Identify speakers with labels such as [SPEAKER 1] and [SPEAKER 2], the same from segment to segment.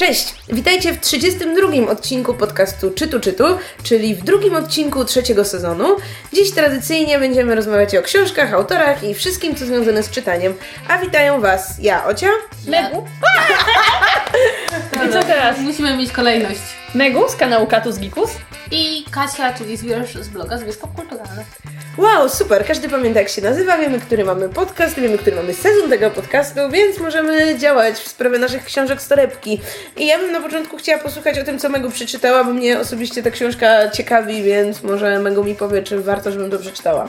[SPEAKER 1] Cześć! Witajcie w 32 odcinku podcastu Czytu Czytu, czyli w drugim odcinku trzeciego sezonu. Dziś tradycyjnie będziemy rozmawiać o książkach, autorach i wszystkim, co związane z czytaniem. A witają Was ja, Ocia.
[SPEAKER 2] Megu. I co teraz?
[SPEAKER 3] Musimy mieć kolejność.
[SPEAKER 2] Megu z kanału Katus Gikus.
[SPEAKER 3] I Kasia, czyli zwierz z bloga Zwierz Popkulturalny.
[SPEAKER 1] Wow, super! Każdy pamięta, jak się nazywa, wiemy, który mamy podcast, wiemy, który mamy sezon tego podcastu, więc możemy działać w sprawie naszych książek z torebki. I ja bym na początku chciała posłuchać o tym, co Megu przeczytała, bo mnie osobiście ta książka ciekawi, więc może Megu mi powie, czy warto, żebym to przeczytała.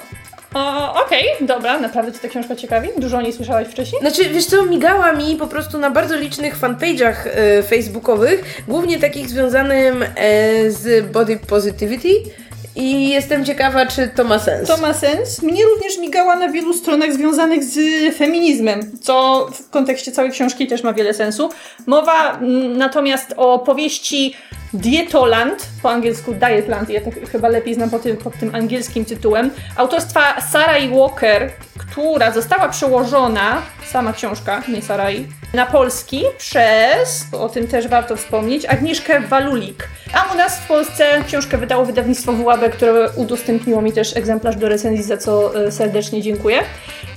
[SPEAKER 2] Okej, dobra, naprawdę Cię ta książka ciekawi? Dużo o niej słyszałaś wcześniej?
[SPEAKER 1] Znaczy, wiesz co, migała mi po prostu na bardzo licznych fanpage'ach e, facebookowych, głównie takich związanym e, z body positivity i jestem ciekawa, czy to ma sens.
[SPEAKER 2] To ma sens. Mnie również migała na wielu stronach związanych z feminizmem, co w kontekście całej książki też ma wiele sensu. Mowa mm, natomiast o powieści Dietoland, po angielsku Dietland, ja to chyba lepiej znam pod tym, pod tym angielskim tytułem, autorstwa Sarai Walker, która została przełożona, sama książka, nie Sarai, na polski przez, o tym też warto wspomnieć, Agnieszkę Walulik. A u nas w Polsce książkę wydało wydawnictwo WłB, które udostępniło mi też egzemplarz do recenzji, za co e, serdecznie dziękuję.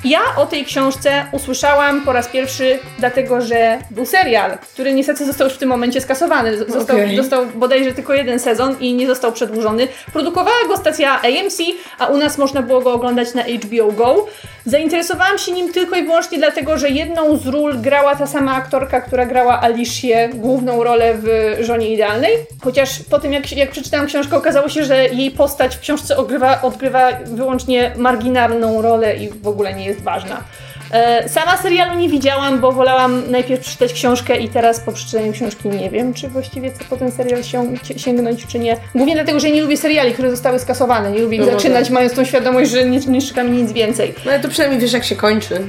[SPEAKER 2] Ja o tej książce usłyszałam po raz pierwszy, dlatego że był serial, który niestety został już w tym momencie skasowany. Został,
[SPEAKER 1] Okej.
[SPEAKER 2] został bodajże tylko jeden sezon i nie został przedłużony. Produkowała go stacja AMC, a u nas można było go oglądać na HBO Go. Zainteresowałam się nim tylko i wyłącznie dlatego, że jedną z ról grała ta sama aktorka, która grała Alicję, główną rolę w Żonie Idealnej. Chociaż po tym, jak, jak przeczytałam książkę, okazało się, że jej postać w książce odgrywa, odgrywa wyłącznie marginalną rolę i w ogóle nie jest ważna. E, Sama serialu nie widziałam, bo wolałam najpierw przeczytać książkę i teraz po przeczytaniu książki nie wiem, czy właściwie chcę po ten serial się, sięgnąć, czy nie. Głównie dlatego, że nie lubię seriali, które zostały skasowane. Nie lubię ich
[SPEAKER 1] No
[SPEAKER 2] zaczynać,
[SPEAKER 1] tak.
[SPEAKER 2] mając tą świadomość, że nie, nie czeka mi nic więcej.
[SPEAKER 1] No ale to przynajmniej wiesz, jak się kończy.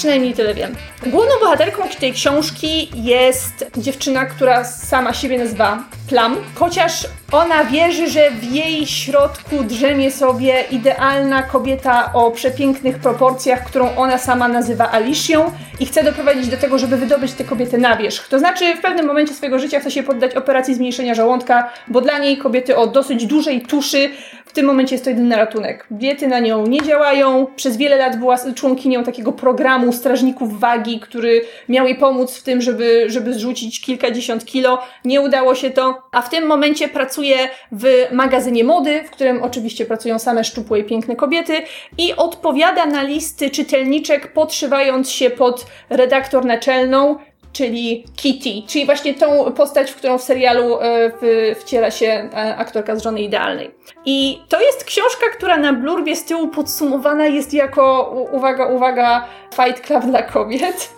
[SPEAKER 2] Przynajmniej tyle wiem. Główną bohaterką tej książki jest dziewczyna, która sama siebie nazywa Plum, chociaż ona wierzy, że w jej środku drzemie sobie idealna kobieta o przepięknych proporcjach, którą ona sama nazywa Alicją i chce doprowadzić do tego, żeby wydobyć tę kobietę na wierzch. To znaczy w pewnym momencie swojego życia chce się poddać operacji zmniejszenia żołądka, bo dla niej kobiety o dosyć dużej tuszy w tym momencie jest to jedyny ratunek. Diety na nią nie działają. Przez wiele lat była członkinią takiego programu strażników wagi, który miał jej pomóc w tym, żeby, żeby zrzucić kilkadziesiąt kilo. Nie udało się to, a w tym momencie pracuje w magazynie mody, w którym oczywiście pracują same szczupłe i piękne kobiety i odpowiada na listy czytelniczek, podszywając się pod redaktor naczelną, czyli Kitty, czyli właśnie tą postać, w którą w serialu e, wciela się e, aktorka z Żony Idealnej. I to jest książka, która na blurbie z tyłu podsumowana jest jako, uwaga, uwaga, Fight Club dla kobiet.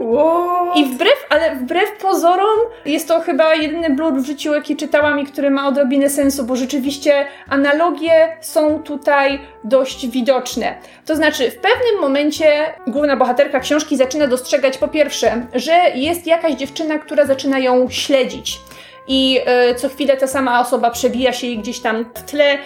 [SPEAKER 1] Wow.
[SPEAKER 2] I wbrew, ale wbrew pozorom jest to chyba jedyny blurb w życiu, jaki czytałam i który ma odrobinę sensu, bo rzeczywiście analogie są tutaj dość widoczne. To znaczy, w pewnym momencie główna bohaterka książki zaczyna dostrzegać po pierwsze, że jest jakaś dziewczyna, która zaczyna ją śledzić. I e, co chwilę ta sama osoba przewija się jej gdzieś tam w tle,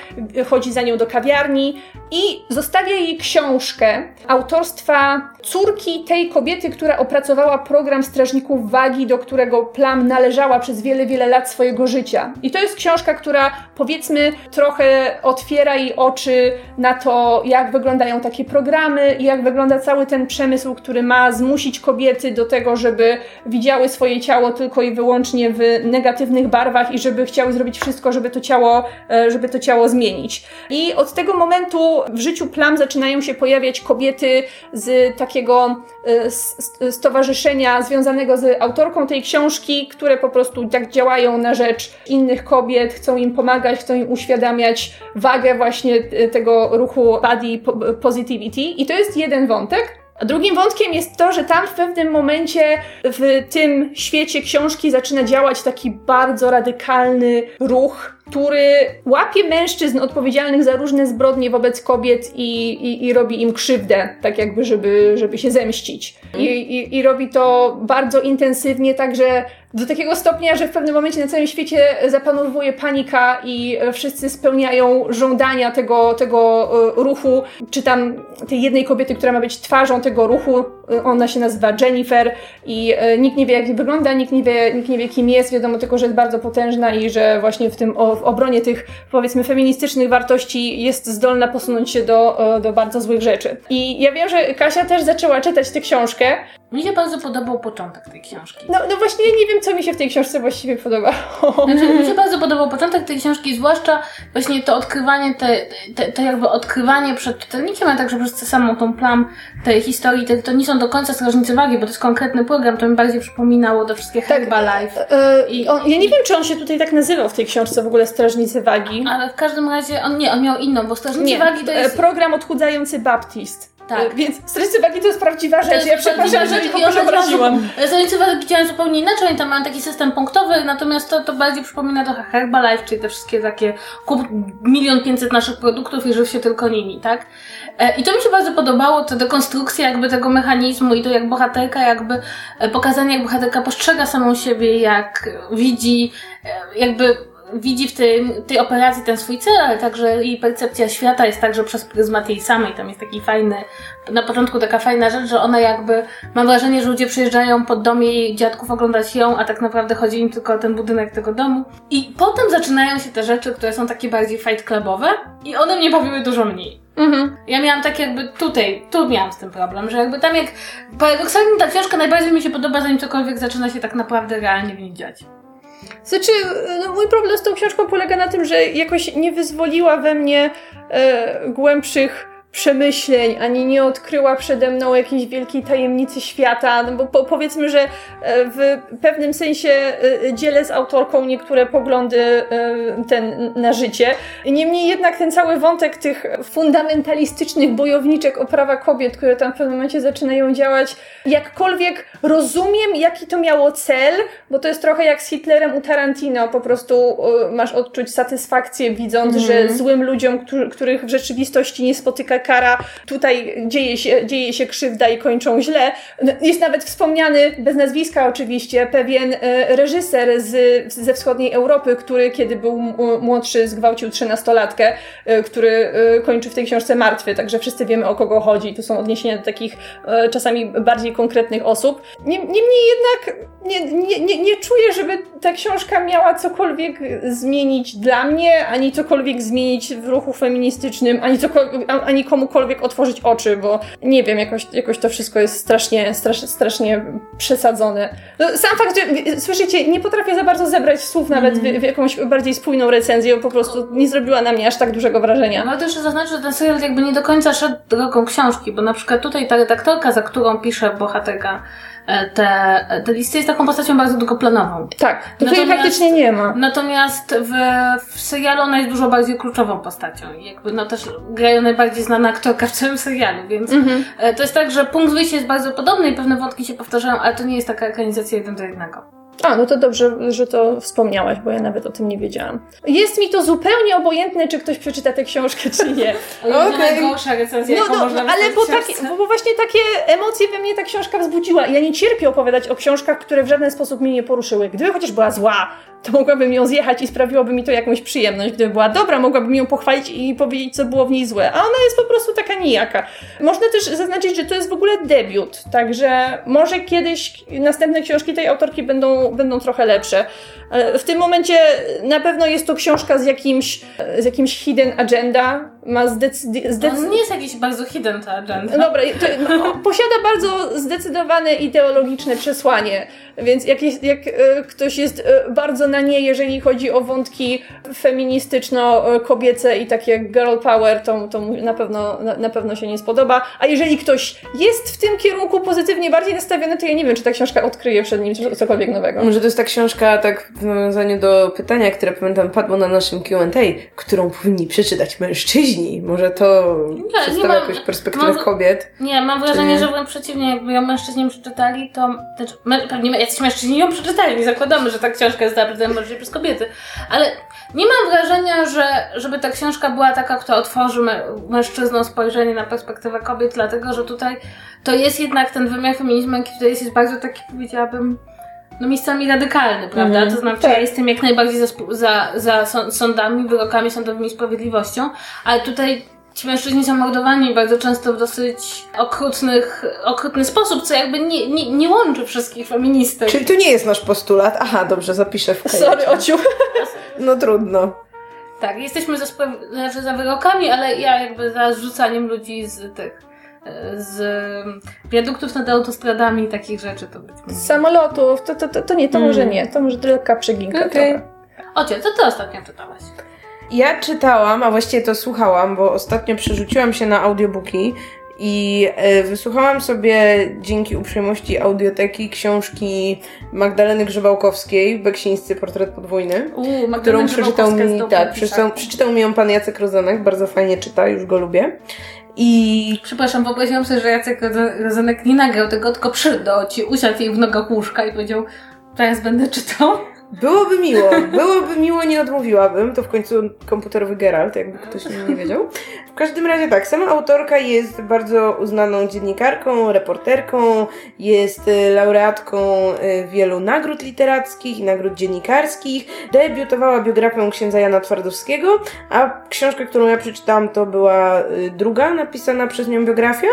[SPEAKER 2] chodzi za nią do kawiarni i zostawia jej książkę autorstwa córki tej kobiety, która opracowała program Strażników Wagi, do którego Plam należała przez wiele, wiele lat swojego życia. I to jest książka, która powiedzmy trochę otwiera jej oczy na to, jak wyglądają takie programy i jak wygląda cały ten przemysł, który ma zmusić kobiety do tego, żeby widziały swoje ciało tylko i wyłącznie w negatywnych barwach i żeby chciały zrobić wszystko, żeby to ciało, e, żeby to ciało zmienić. I od tego momentu w życiu Plam zaczynają się pojawiać kobiety z takiego s- stowarzyszenia związanego z autorką tej książki, które po prostu tak działają na rzecz innych kobiet, chcą im pomagać, chcą im uświadamiać wagę właśnie e, tego ruchu body po- positivity. I to jest jeden wątek. A drugim wątkiem jest to, że tam w pewnym momencie w tym świecie książki zaczyna działać taki bardzo radykalny ruch, który łapie mężczyzn odpowiedzialnych za różne zbrodnie wobec kobiet i, i, i robi im krzywdę, tak jakby, żeby, żeby się zemścić. I, i, I robi to bardzo intensywnie, także do takiego stopnia, że w pewnym momencie na całym świecie zapanowuje panika i e, wszyscy spełniają żądania tego, tego e, ruchu, czy tam tej jednej kobiety, która ma być twarzą tego ruchu. E, ona się nazywa Jennifer i nikt nie wie, jak wygląda, nikt nie wie, nikt nie wie, kim jest. Wiadomo tylko, że jest bardzo potężna i że właśnie w tym w obronie tych, powiedzmy, feministycznych wartości jest zdolna posunąć się do, do bardzo złych rzeczy. I ja wiem, że Kasia też zaczęła czytać tę książkę.
[SPEAKER 3] Mi się bardzo podobał początek tej książki.
[SPEAKER 2] No, no właśnie, nie wiem, co mi się w tej książce właściwie podobało.
[SPEAKER 3] Znaczy, mi się bardzo podobał początek tej książki, zwłaszcza właśnie to odkrywanie, te, te, te jakby odkrywanie przed czytelnikiem, a także przez samą tą plam tej historii, te, to nie są do końca strażnicy wagi, bo to jest konkretny program, to mi bardziej przypominało do wszystkich tak, Herbalife.
[SPEAKER 2] Yy, I, on, ja nie wiem, czy on się tutaj tak nazywał w tej książce w ogóle Strażnicy Wagi.
[SPEAKER 3] Ale w każdym razie, on nie, on miał inną, bo Strażnicy nie, Wagi to jest...
[SPEAKER 2] program odchudzający Baptist. Tak. Więc strażnicy wagi to jest prawdziwa rzecz. Jest ja przepraszam, że kogoś obraziłam.
[SPEAKER 3] Strażnicy wagi działają zupełnie inaczej, oni tam mają taki system punktowy, natomiast to, to bardziej przypomina trochę Herbalife, czyli te wszystkie takie kup milion pięćset naszych produktów i żyw się tylko nimi, tak? E, I to mi się bardzo podobało, ta dekonstrukcja jakby tego mechanizmu i to jak bohaterka jakby e, pokazanie, jak bohaterka postrzega samą siebie, jak widzi e, jakby widzi w tym, tej operacji ten swój cel, ale także jej percepcja świata jest także przez pryzmat jej samej. Tam jest taki fajny, na początku taka fajna rzecz, że ona jakby, mam wrażenie, że ludzie przyjeżdżają pod dom jej dziadków oglądać ją, a tak naprawdę chodzi im tylko o ten budynek tego domu. I potem zaczynają się te rzeczy, które są takie bardziej fight clubowe i one mnie bawiły dużo mniej. Mhm. Ja miałam tak jakby tutaj, tu miałam z tym problem, że jakby tam jak paradoksalnie ta książka najbardziej mi się podoba, zanim cokolwiek zaczyna się tak naprawdę realnie w niej dziać.
[SPEAKER 2] Znaczy, no, mój problem z tą książką polega na tym, że jakoś nie wyzwoliła we mnie e, głębszych przemyśleń, ani nie odkryła przede mną jakiejś wielkiej tajemnicy świata, no bo po, powiedzmy, że e, w pewnym sensie e, dzielę z autorką niektóre poglądy e, ten, na życie. Niemniej jednak ten cały wątek tych fundamentalistycznych bojowniczek o prawa kobiet, które tam w pewnym momencie zaczynają działać, jakkolwiek rozumiem, jaki to miało cel, bo to jest trochę jak z Hitlerem u Tarantino, po prostu masz odczuć satysfakcję widząc, mm. że złym ludziom, których w rzeczywistości nie spotyka kara, tutaj dzieje się, dzieje się krzywda i kończą źle. Jest nawet wspomniany, bez nazwiska oczywiście, pewien e, reżyser z, ze wschodniej Europy, który kiedy był młodszy zgwałcił trzynastolatkę, e, który e, kończy w tej książce martwy, także wszyscy wiemy o kogo chodzi. Tu są odniesienia do takich czasami bardziej konkretnych osób. Niemniej jednak nie, nie, nie, nie czuję, żeby ta książka miała cokolwiek zmienić dla mnie, ani cokolwiek zmienić w ruchu feministycznym, ani, cokolwiek, ani komukolwiek otworzyć oczy, bo nie wiem, jakoś, jakoś to wszystko jest strasznie, strasz, strasznie przesadzone. No, sam fakt, że słyszycie, nie potrafię za bardzo zebrać słów nawet mm. w, w, jakąś bardziej spójną recenzję, po prostu nie zrobiła na mnie aż tak dużego wrażenia.
[SPEAKER 3] No też zaznaczyć, że ten serial jakby nie do końca szedł drogą książki, bo na przykład tutaj ta redaktorka, za którą pisze bohaterka, te, te listy jest taką postacią bardzo długoplanową.
[SPEAKER 2] Tak, tutaj praktycznie nie ma.
[SPEAKER 3] Natomiast w, w serialu ona jest dużo bardziej kluczową postacią. I jakby no też grają najbardziej znana aktorka w całym serialu, więc mhm. E, to jest tak, że punkt wyjścia jest bardzo podobny i pewne wątki się powtarzają, ale to nie jest taka ekranizacja jeden do jednego.
[SPEAKER 2] A, no to dobrze, że to wspomniałaś, bo ja nawet o tym nie wiedziałam. Jest mi to zupełnie obojętne, czy ktoś przeczyta tę książkę, czy nie.
[SPEAKER 3] okay. najgorsza recenzja, no, no,
[SPEAKER 2] ale bo, takie, bo, bo właśnie takie emocje we mnie ta książka wzbudziła. Ja nie cierpię opowiadać o książkach, które w żaden sposób mnie nie poruszyły. Gdyby chociaż była zła, to mogłabym ją zjechać i sprawiłoby mi to jakąś przyjemność. Gdyby była dobra, mogłabym ją pochwalić i powiedzieć, co było w niej złe. A ona jest po prostu taka nijaka. Można też zaznaczyć, że to jest w ogóle debiut, także może kiedyś następne książki tej autorki będą, będą trochę lepsze. W tym momencie na pewno jest to książka z jakimś, z jakimś hidden agenda. Ma zdecydowanie. Zdecy...
[SPEAKER 3] No, nie jest jakiś bardzo hidden to agenda.
[SPEAKER 2] Dobra, to, no, posiada bardzo zdecydowane ideologiczne przesłanie. Więc jak, jest, jak e, ktoś jest e, bardzo na nie, jeżeli chodzi o wątki feministyczno-kobiece i takie girl power, to, to na, pewno, na, na pewno się nie spodoba. A jeżeli ktoś jest w tym kierunku pozytywnie bardziej nastawiony, to ja nie wiem, czy ta książka odkryje przed nim cokolwiek nowego.
[SPEAKER 1] Może to jest ta książka, tak w nawiązaniu do pytania, które pamiętam padło na naszym Q&A, którą powinni przeczytać mężczyźni. Może to nie, przedstawia jakąś perspektywę mam, kobiet?
[SPEAKER 3] Nie, mam wrażenie, że wręcz przeciwnie, jakby ją mężczyźni przeczytali, to znaczy, pewnie jacyś mężczyźni ją przeczytali, nie zakładamy, że ta książka jest naprawdę bardziej przez kobiety, ale nie mam wrażenia, że żeby ta książka była taka, która otworzy mężczyznom spojrzenie na perspektywę kobiet, dlatego, że tutaj to jest jednak ten wymiar feminizmu, jaki tutaj jest, jest bardzo taki, powiedziałabym, no miejscami radykalny, prawda?
[SPEAKER 2] Mhm.
[SPEAKER 3] To znaczy,
[SPEAKER 2] Tak.
[SPEAKER 3] ja jestem jak najbardziej za, za, za są- sądami, wyrokami sądowymi, sprawiedliwością, ale tutaj ci mężczyźni są mordowani bardzo często w dosyć okrutnych, okrutny sposób, co jakby nie, nie, nie łączy wszystkich feministek.
[SPEAKER 1] Czyli to nie jest nasz postulat. Aha, dobrze, zapiszę w kajecie.
[SPEAKER 2] Sorry, Ociu.
[SPEAKER 1] No trudno.
[SPEAKER 3] Tak, jesteśmy za, znaczy za wyrokami, ale ja jakby za zrzucaniem ludzi z tych z wiaduktów nad autostradami i takich rzeczy to być może.
[SPEAKER 2] Z samolotów, to, to, to, to nie, to może nie. To może lekka przeginka trochę.
[SPEAKER 3] Ocie, co ty ostatnio czytałaś?
[SPEAKER 1] Ja czytałam, a właściwie to słuchałam, bo ostatnio przerzuciłam się na audiobooki i e, wysłuchałam sobie dzięki uprzejmości audioteki książki Magdaleny Grzebałkowskiej, Beksińscy portret podwójny,
[SPEAKER 3] Uuu,
[SPEAKER 1] którą przeczytał mi, tak, przeczytał, przeczytał mi ją pan Jacek Rozenek, bardzo fajnie czyta, już go lubię. I
[SPEAKER 3] Przepraszam, wyobraziłam sobie, że Jacek Rodzenek nie nagrał tego, tylko przyszedł Oci, usiadł jej w nogach łóżka i powiedział teraz będę czytał.
[SPEAKER 1] Byłoby miło, byłoby miło, nie odmówiłabym. To w końcu komputerowy Geralt, jakby ktoś nie wiedział. W każdym razie tak, sama autorka jest bardzo uznaną dziennikarką, reporterką, jest y, laureatką y, wielu nagród literackich i nagród dziennikarskich. Debiutowała biografią księdza Jana Twardowskiego, a książka, którą ja przeczytałam, to była y, druga napisana przez nią biografia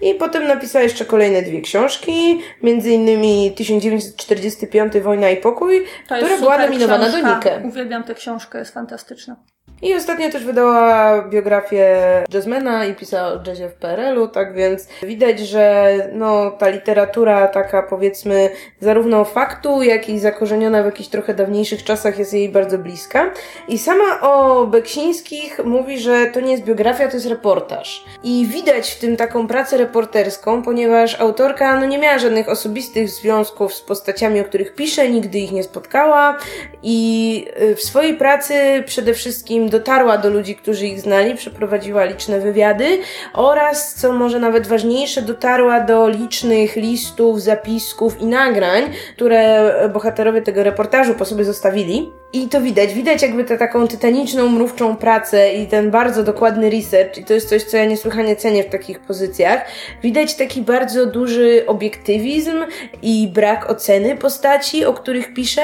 [SPEAKER 1] i potem napisała jeszcze kolejne dwie książki, między innymi 1945 Wojna i pokój, która była nominowana do Nike.
[SPEAKER 2] Uwielbiam tę książkę, jest fantastyczna.
[SPEAKER 1] I ostatnio też wydała biografię jazzmana i pisała o jazzie w PRL-u, tak więc widać, że no, ta literatura taka powiedzmy zarówno faktu, jak i zakorzeniona w jakichś trochę dawniejszych czasach jest jej bardzo bliska. I sama o Beksińskich mówi, że to nie jest biografia, to jest reportaż. I widać w tym taką pracę reporterską, ponieważ autorka no, nie miała żadnych osobistych związków z postaciami, o których pisze, nigdy ich nie spotkała i y, w swojej pracy przede wszystkim dotarła do ludzi, którzy ich znali, przeprowadziła liczne wywiady oraz, co może nawet ważniejsze, dotarła do licznych listów, zapisków i nagrań, które bohaterowie tego reportażu po sobie zostawili. I to widać, widać jakby tę taką tytaniczną, mrówczą pracę i ten bardzo dokładny research i to jest coś, co ja niesłychanie cenię w takich pozycjach. Widać taki bardzo duży obiektywizm i brak oceny postaci, o których pisze.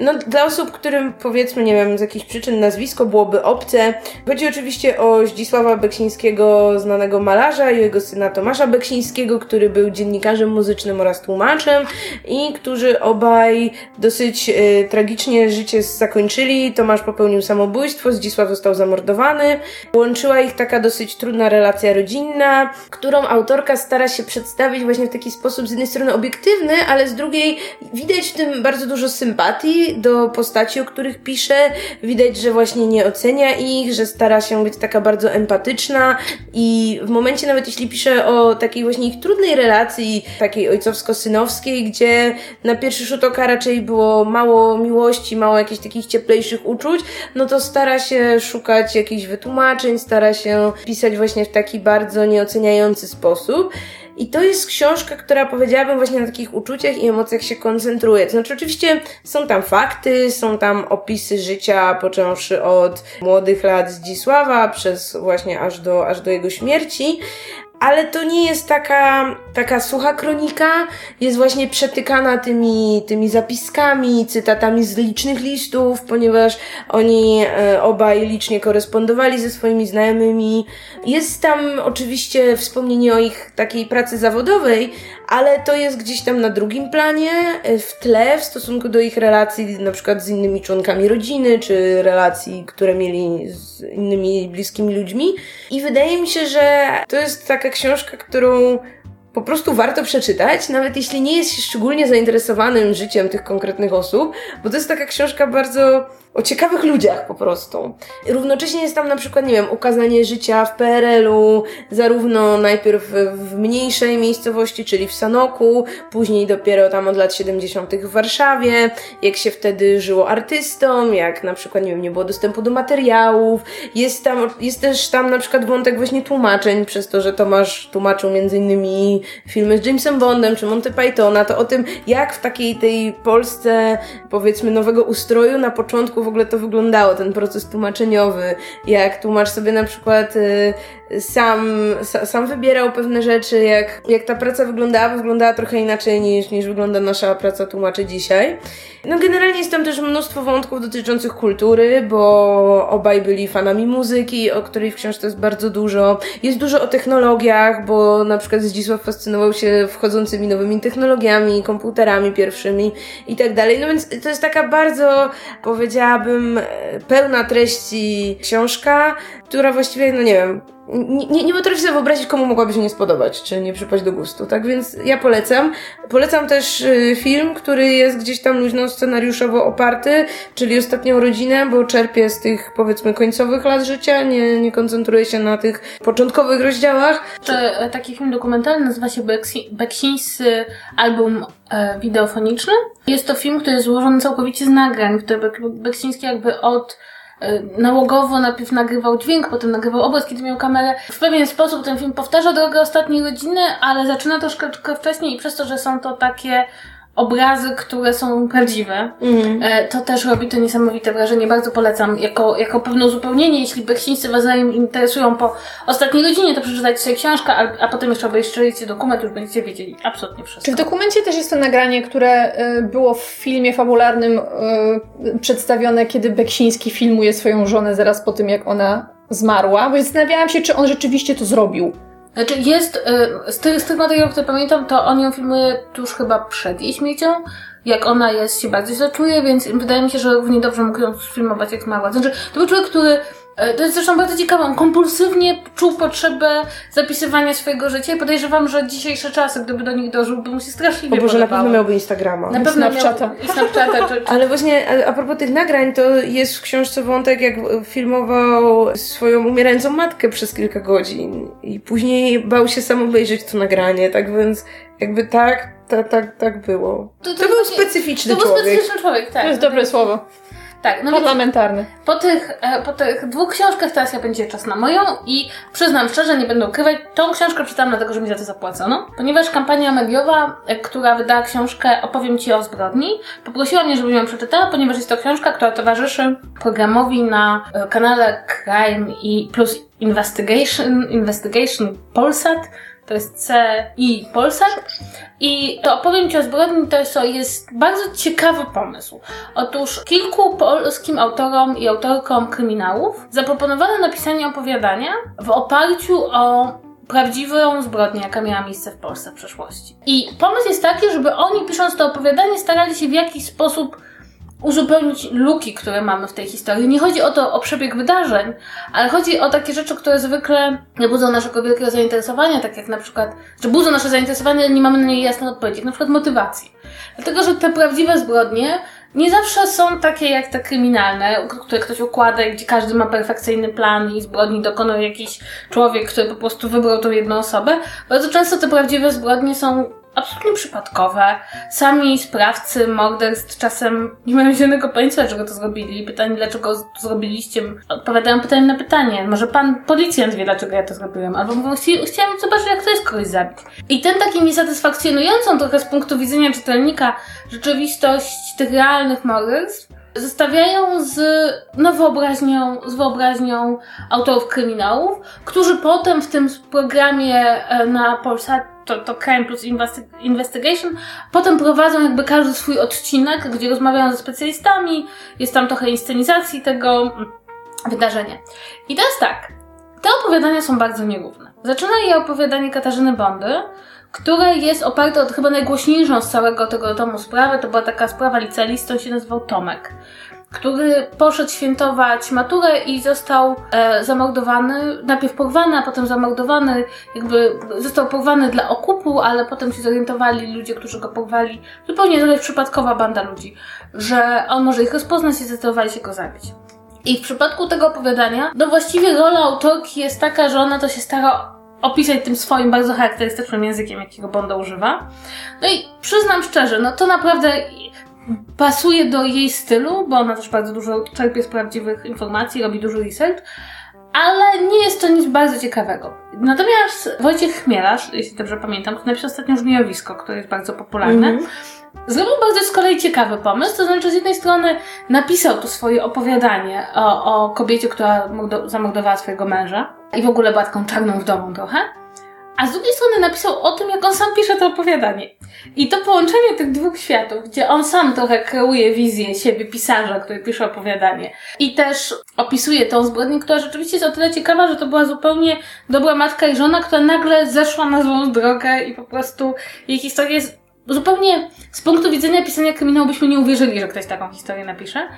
[SPEAKER 1] No, dla osób, którym powiedzmy, nie wiem, z jakichś przyczyn nazwisko byłoby obce, chodzi oczywiście o Zdzisława Beksińskiego, znanego malarza i jego syna Tomasza Beksińskiego, który był dziennikarzem muzycznym oraz tłumaczem i którzy obaj dosyć e, tragicznie życie zakończyli. Tomasz popełnił samobójstwo, Zdzisław został zamordowany. Łączyła ich taka dosyć trudna relacja rodzinna, którą autorka stara się przedstawić właśnie w taki sposób z jednej strony obiektywny, ale z drugiej widać w tym bardzo dużo sympatii do postaci, o których pisze. Widać, że właśnie nie ocenia ich, że stara się być taka bardzo empatyczna i w momencie nawet jeśli pisze o takiej właśnie ich trudnej relacji, takiej ojcowsko-synowskiej, gdzie na pierwszy rzut oka raczej było mało miłości, mało jakichś takich cieplejszych uczuć, no to stara się szukać jakichś wytłumaczeń, stara się pisać właśnie w taki bardzo nieoceniający sposób. I to jest książka, która powiedziałabym właśnie na takich uczuciach i emocjach się koncentruje. To znaczy, oczywiście są tam fakty, są tam opisy życia, począwszy od młodych lat Zdzisława, przez właśnie aż do, aż do jego śmierci, ale to nie jest taka, taka sucha kronika, jest właśnie przetykana tymi, tymi zapiskami, cytatami z licznych listów, ponieważ oni e, obaj licznie korespondowali ze swoimi znajomymi. Jest tam oczywiście wspomnienie o ich takiej pracy zawodowej, ale to jest gdzieś tam na drugim planie, e, w tle, w stosunku do ich relacji na przykład z innymi członkami rodziny, czy relacji, które mieli z innymi bliskimi ludźmi. I wydaje mi się, że to jest taka książka, którą po prostu warto przeczytać, nawet jeśli nie jest się szczególnie zainteresowanym życiem tych konkretnych osób, bo to jest taka książka bardzo o ciekawych ludziach po prostu. Równocześnie jest tam na przykład, nie wiem, ukazanie życia w PRL-u, zarówno najpierw w mniejszej miejscowości, czyli w Sanoku, później dopiero tam od lat 70. w Warszawie, jak się wtedy żyło artystom, jak na przykład, nie wiem, nie było dostępu do materiałów. Jest tam, jest też tam na przykład wątek właśnie tłumaczeń, przez to, że Tomasz tłumaczył między innymi filmy z Jamesem Bondem czy Monty Pythona, to o tym, jak w takiej tej Polsce, powiedzmy, nowego ustroju na początku w ogóle to wyglądało, ten proces tłumaczeniowy, jak tłumacz sobie na przykład y, sam, sam wybierał pewne rzeczy, jak, jak ta praca wyglądała, wyglądała trochę inaczej niż, niż wygląda nasza praca tłumaczy dzisiaj. No generalnie jest tam też mnóstwo wątków dotyczących kultury, bo obaj byli fanami muzyki, o której w książce jest bardzo dużo. Jest dużo o technologiach, bo na przykład Zdzisław fascynował się wchodzącymi nowymi technologiami, komputerami pierwszymi i tak dalej. No więc to jest taka bardzo, powiedziałabym, pełna treści książka, która właściwie, no nie wiem, nie, nie, potrafię sobie wyobrazić, komu mogłaby się nie spodobać, czy nie przypaść do gustu, tak? Więc ja polecam. Polecam też y, film, który jest gdzieś tam luźno scenariuszowo oparty, czyli Ostatnią Rodzinę, bo czerpie z tych, powiedzmy, końcowych lat życia, nie, nie koncentruje się na tych początkowych rozdziałach.
[SPEAKER 3] Czy e, taki film dokumentalny nazywa się Beksińscy album e, wideofoniczny. Jest to film, który jest złożony całkowicie z nagrań, które Beksiński jakby od nałogowo najpierw nagrywał dźwięk, potem nagrywał obraz, kiedy miał kamerę. W pewien sposób ten film powtarza drogę ostatniej godziny, ale zaczyna troszkę wcześniej i przez to, że są to takie obrazy, które są prawdziwe. Mm. To też robi to niesamowite wrażenie. Bardzo polecam jako, jako pewne uzupełnienie. Jeśli beksińscy Was interesują po ostatniej godzinie, to przeczytajcie sobie książkę, a, a potem jeszcze obejrzyjcie dokument, już będziecie wiedzieli absolutnie wszystko.
[SPEAKER 2] Czy w dokumencie też jest to nagranie, które y, było w filmie fabularnym y, przedstawione, kiedy Beksiński filmuje swoją żonę zaraz po tym, jak ona zmarła? Bo zastanawiałam się, czy on rzeczywiście to zrobił.
[SPEAKER 3] Znaczy jest, y, z tych, z tych materiałów, które pamiętam, to on ją filmuje tuż chyba przed jej śmiercią, jak ona jest, się bardzo źle czuje, więc wydaje mi się, że równie dobrze mógł ją filmować jak zmarła. Znaczy, to był człowiek, który to jest zresztą bardzo ciekawe. On kompulsywnie czuł potrzebę zapisywania swojego życia i podejrzewam, że dzisiejsze czasy, gdyby do nich dożył, by mu się straszliwie
[SPEAKER 1] O Boże, na pewno miałby Instagrama.
[SPEAKER 3] Na pewno Snapchata. Miał, i Snapchata. Czy, czy...
[SPEAKER 1] Ale właśnie a propos tych nagrań, to jest w książce wątek, jak filmował swoją umierającą matkę przez kilka godzin i później bał się sam obejrzeć to nagranie, tak więc jakby tak, tak, tak, tak było. To, to, to był specyficzny
[SPEAKER 3] człowiek. To był specyficzny człowiek, tak.
[SPEAKER 2] To jest dobre słowo.
[SPEAKER 3] Tak,
[SPEAKER 2] no Parlamentarny.
[SPEAKER 3] Po tych, e, po tych dwóch książkach teraz ja będzie czas na moją i przyznam szczerze, nie będę ukrywać, tą książkę czytam dlatego, że mi za to zapłacono, ponieważ kampania mediowa, e, która wydała książkę Opowiem Ci o zbrodni, poprosiła mnie, żebym ją przeczytała, ponieważ jest to książka, która towarzyszy programowi na e, kanale Crime i plus Investigation, Investigation Polsat, to jest C i Polsat. I to opowiem Ci o zbrodni, to jest, jest bardzo ciekawy pomysł. Otóż kilku polskim autorom i autorkom kryminałów zaproponowano napisanie opowiadania w oparciu o prawdziwą zbrodnię, jaka miała miejsce w Polsce w przeszłości. I pomysł jest taki, żeby oni pisząc to opowiadanie starali się w jakiś sposób uzupełnić luki, które mamy w tej historii. Nie chodzi o to, o przebieg wydarzeń, ale chodzi o takie rzeczy, które zwykle nie budzą naszego wielkiego zainteresowania, tak jak na przykład, że budzą nasze zainteresowanie, ale nie mamy na nie jasnej odpowiedzi, na przykład motywacji. Dlatego, że te prawdziwe zbrodnie nie zawsze są takie jak te kryminalne, które ktoś układa i gdzie każdy ma perfekcyjny plan i zbrodni dokonał jakiś człowiek, który po prostu wybrał tą jedną osobę. Bardzo często te prawdziwe zbrodnie są absolutnie przypadkowe. Sami sprawcy morderstw czasem nie mają zielonego pojęcia, dlaczego to zrobili. Pytanie, dlaczego to zrobiliście, odpowiadają pytanie na pytanie. Może pan policjant wie, dlaczego ja to zrobiłem. Albo mówią, chciałem zobaczyć, jak to jest kogoś zabić. I ten taki niesatysfakcjonującą trochę z punktu widzenia czytelnika rzeczywistość tych realnych morderstw zestawiają z no, wyobraźnią, z wyobraźnią autorów kryminałów, którzy potem w tym programie e, na Polsat to, to Crime plus Investigation. Potem prowadzą jakby każdy swój odcinek, gdzie rozmawiają ze specjalistami, jest tam trochę inscenizacji tego wydarzenia. I teraz tak, te opowiadania są bardzo nierówne. Zaczyna je opowiadanie Katarzyny Bondy, które jest oparte od chyba najgłośniejszą z całego tego tomu sprawy. To była taka sprawa licealistą, się nazywał Tomek który poszedł świętować maturę i został e, zamordowany, najpierw porwany, a potem zamordowany, jakby został porwany dla okupu, ale potem się zorientowali ludzie, którzy go porwali, zupełnie trochę przypadkowa banda ludzi, że on może ich rozpoznać i zdecydowali się go zabić. I w przypadku tego opowiadania, no właściwie rola autorki jest taka, że ona to się stara opisać tym swoim bardzo charakterystycznym językiem, jakiego Bonda używa. No i przyznam szczerze, no to naprawdę pasuje do jej stylu, bo ona też bardzo dużo czerpie z prawdziwych informacji, robi dużo research, ale nie jest to nic bardzo ciekawego. Natomiast Wojciech Chmielarz, jeśli dobrze pamiętam, napisał ostatnio Żmijowisko, które jest bardzo popularne,
[SPEAKER 1] Mhm.
[SPEAKER 3] Zrobił bardzo z kolei ciekawy pomysł, to znaczy z jednej strony napisał to swoje opowiadanie o, o kobiecie, która mordo- zamordowała swojego męża i w ogóle była taką czarną wdową trochę, a z drugiej strony napisał o tym, jak on sam pisze to opowiadanie. I to połączenie tych dwóch światów, gdzie on sam trochę kreuje wizję siebie, pisarza, który pisze opowiadanie i też opisuje tą zbrodnię, która rzeczywiście jest o tyle ciekawa, że to była zupełnie dobra matka i żona, która nagle zeszła na złą drogę i po prostu jej historia jest zupełnie z punktu widzenia pisania kryminału byśmy nie uwierzyli, że ktoś taką historię napisze.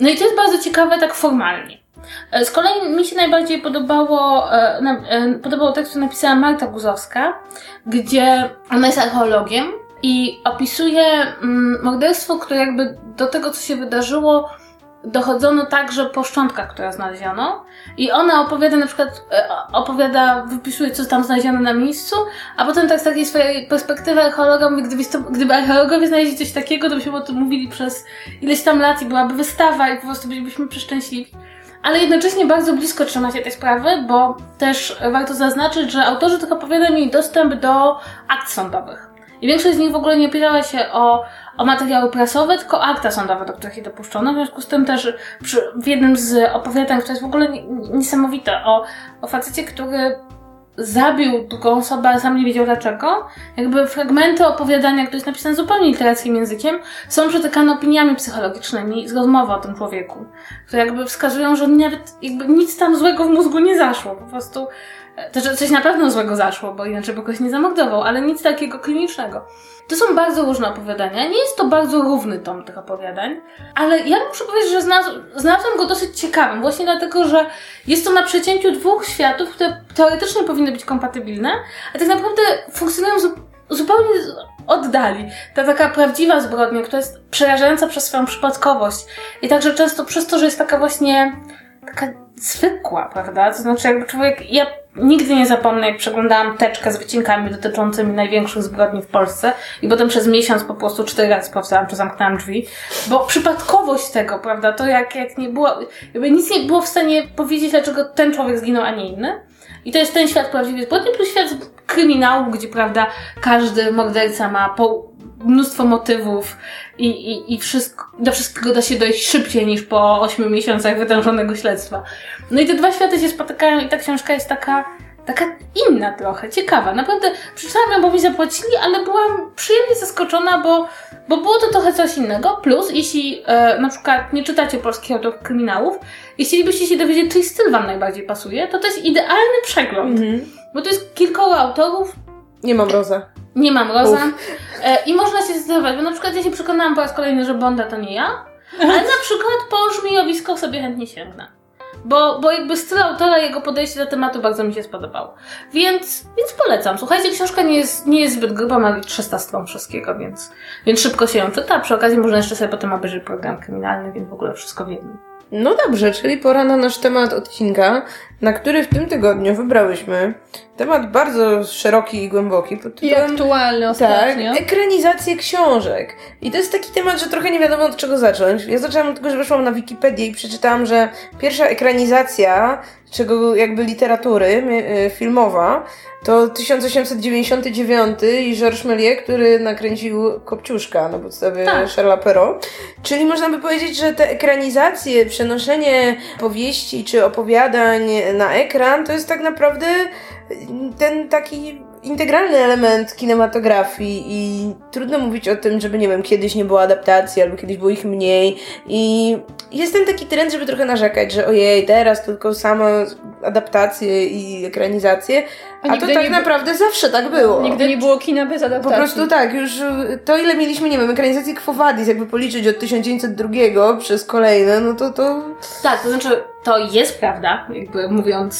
[SPEAKER 3] No i to jest bardzo ciekawe tak formalnie. E, Z kolei mi się najbardziej podobało, e, e, podobał tekst, który napisała Marta Guzowska, gdzie ona jest archeologiem i opisuje mm, morderstwo, które jakby do tego, co się wydarzyło, dochodzono także po szczątkach, które znaleziono. I ona opowiada na przykład, e, opowiada, wypisuje, co tam znaleziono na miejscu, a potem tak z takiej swojej perspektywy archeologa mówi, gdyby, gdyby archeologowie znaleźli coś takiego, to byśmy o tym mówili przez ileś tam lat i byłaby wystawa i po prostu bylibyśmy przeszczęśliwi. Ale jednocześnie bardzo blisko trzyma się tej sprawy, bo też warto zaznaczyć, że autorzy tych opowiadań mieli dostęp do akt sądowych. I większość z nich w ogóle nie opierała się o, o materiały prasowe, tylko akta sądowe, do których je dopuszczono. W związku z tym też przy, w jednym z opowiadań, które jest w ogóle nie- niesamowite, o, o facecie, który zabił drugą osobę, ale sam nie wiedział dlaczego. Jakby fragmenty opowiadania, które jest napisane zupełnie literackim językiem, są przetykane opiniami psychologicznymi z rozmowy o tym człowieku, które jakby wskazują, że nawet jakby nic tam złego w mózgu nie zaszło. Po prostu e, to, że coś na pewno złego zaszło, bo inaczej by kogoś nie zamordował, ale nic takiego klinicznego. To są bardzo różne opowiadania. Nie jest to bardzo równy tom tych opowiadań, ale ja muszę powiedzieć, że znalaz- znalazłam go dosyć ciekawym, właśnie dlatego, że jest to na przecięciu dwóch światów, które teoretycznie powinny być kompatybilne, a tak naprawdę funkcjonują zu- zupełnie oddali. Ta taka prawdziwa zbrodnia, która jest przerażająca przez swoją przypadkowość i także często przez to, że jest taka właśnie taka zwykła, prawda? To znaczy jakby człowiek, ja nigdy nie zapomnę, jak przeglądałam teczkę z wycinkami dotyczącymi największych zbrodni w Polsce i potem przez miesiąc po prostu cztery razy sprawdzałam, czy zamknęłam drzwi, bo przypadkowość tego, prawda, to jak, jak nie było, jakby nic nie było w stanie powiedzieć, dlaczego ten człowiek zginął, a nie inny. I to jest ten świat prawdziwej zbrodni plus świat kryminału, gdzie, prawda, każdy morderca ma po mnóstwo motywów i, i, i wszystko, do wszystkiego da się dojść szybciej niż po ośmiu miesiącach wytężonego śledztwa. No i te dwa światy się spotykają i ta książka jest taka, taka inna trochę, ciekawa. Naprawdę przeczytałam ją, bo mi zapłacili, ale byłam przyjemnie zaskoczona, bo, bo było to trochę coś innego. Plus, jeśli e, na przykład nie czytacie polskich autorów kryminałów i chcielibyście się dowiedzieć, czyj styl wam najbardziej pasuje, to to jest idealny przegląd.
[SPEAKER 1] Mhm.
[SPEAKER 3] Bo to jest kilkoro autorów,
[SPEAKER 1] Nie mam roza.
[SPEAKER 3] nie mam roza. E, I można się zdecydować, bo na przykład ja się przekonałam po raz kolejny, że Bonda to nie ja, ale na przykład po żmijowisko sobie chętnie sięgnę. Bo, bo jakby styl autora, jego podejście do tematu bardzo mi się spodobało. Więc, więc polecam. Słuchajcie, książka nie jest, nie jest zbyt gruba, ma 300 stron wszystkiego, więc, więc szybko się ją czyta. Przy okazji można jeszcze sobie potem obejrzeć program kryminalny, więc w ogóle wszystko w jednym.
[SPEAKER 1] No dobrze, czyli pora na nasz temat odcinka, na który w tym tygodniu wybrałyśmy temat bardzo szeroki i głęboki pod
[SPEAKER 2] I
[SPEAKER 1] tytułem
[SPEAKER 2] aktualny
[SPEAKER 1] tak,
[SPEAKER 2] ostatnio.
[SPEAKER 1] ekranizację książek. I to jest taki temat, że trochę nie wiadomo od czego zacząć. Ja zaczęłam od tego, że weszłam na Wikipedię i przeczytałam, że pierwsza ekranizacja, czego jakby literatury y, filmowa, to 1899 i Georges Méliès, który nakręcił Kopciuszka na podstawie
[SPEAKER 3] Tak.
[SPEAKER 1] Charlesa Perrault. Czyli można by powiedzieć, że te ekranizacje, przenoszenie powieści czy opowiadań na ekran, to jest tak naprawdę ten taki integralny element kinematografii i trudno mówić o tym, żeby nie wiem, kiedyś nie było adaptacji albo kiedyś było ich mniej. I jest ten taki trend, żeby trochę narzekać, że ojej, teraz tylko same adaptacje i ekranizacje,
[SPEAKER 2] A
[SPEAKER 1] to tak naprawdę zawsze tak było.
[SPEAKER 2] Nigdy nie było kina bez
[SPEAKER 1] Po
[SPEAKER 2] adaptacji.
[SPEAKER 1] prostu tak, już y, to ile mieliśmy, nie wiem, ekranizacji Quo Vadis, jakby policzyć od 1902 przez kolejne, no to to...
[SPEAKER 3] Tak, to znaczy, to jest prawda, jakby mówiąc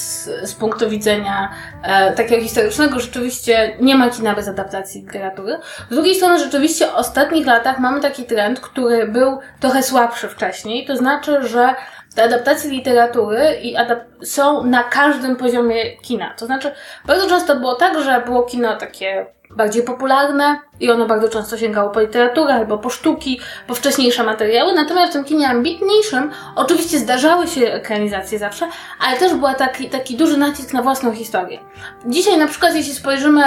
[SPEAKER 3] z punktu widzenia e, takiego historycznego, rzeczywiście nie ma kina bez adaptacji literatury. Z drugiej strony, rzeczywiście w ostatnich latach mamy taki trend, który był trochę słabszy wcześniej, to znaczy, że te adaptacje literatury i adap- są na każdym poziomie kina. To znaczy, bardzo często było tak, że było kino takie bardziej popularne i ono bardzo często sięgało po literaturę albo po sztuki, po wcześniejsze materiały. Natomiast w tym kinie ambitniejszym oczywiście zdarzały się ekranizacje zawsze, ale też był taki, taki duży nacisk na własną historię. Dzisiaj na przykład jeśli spojrzymy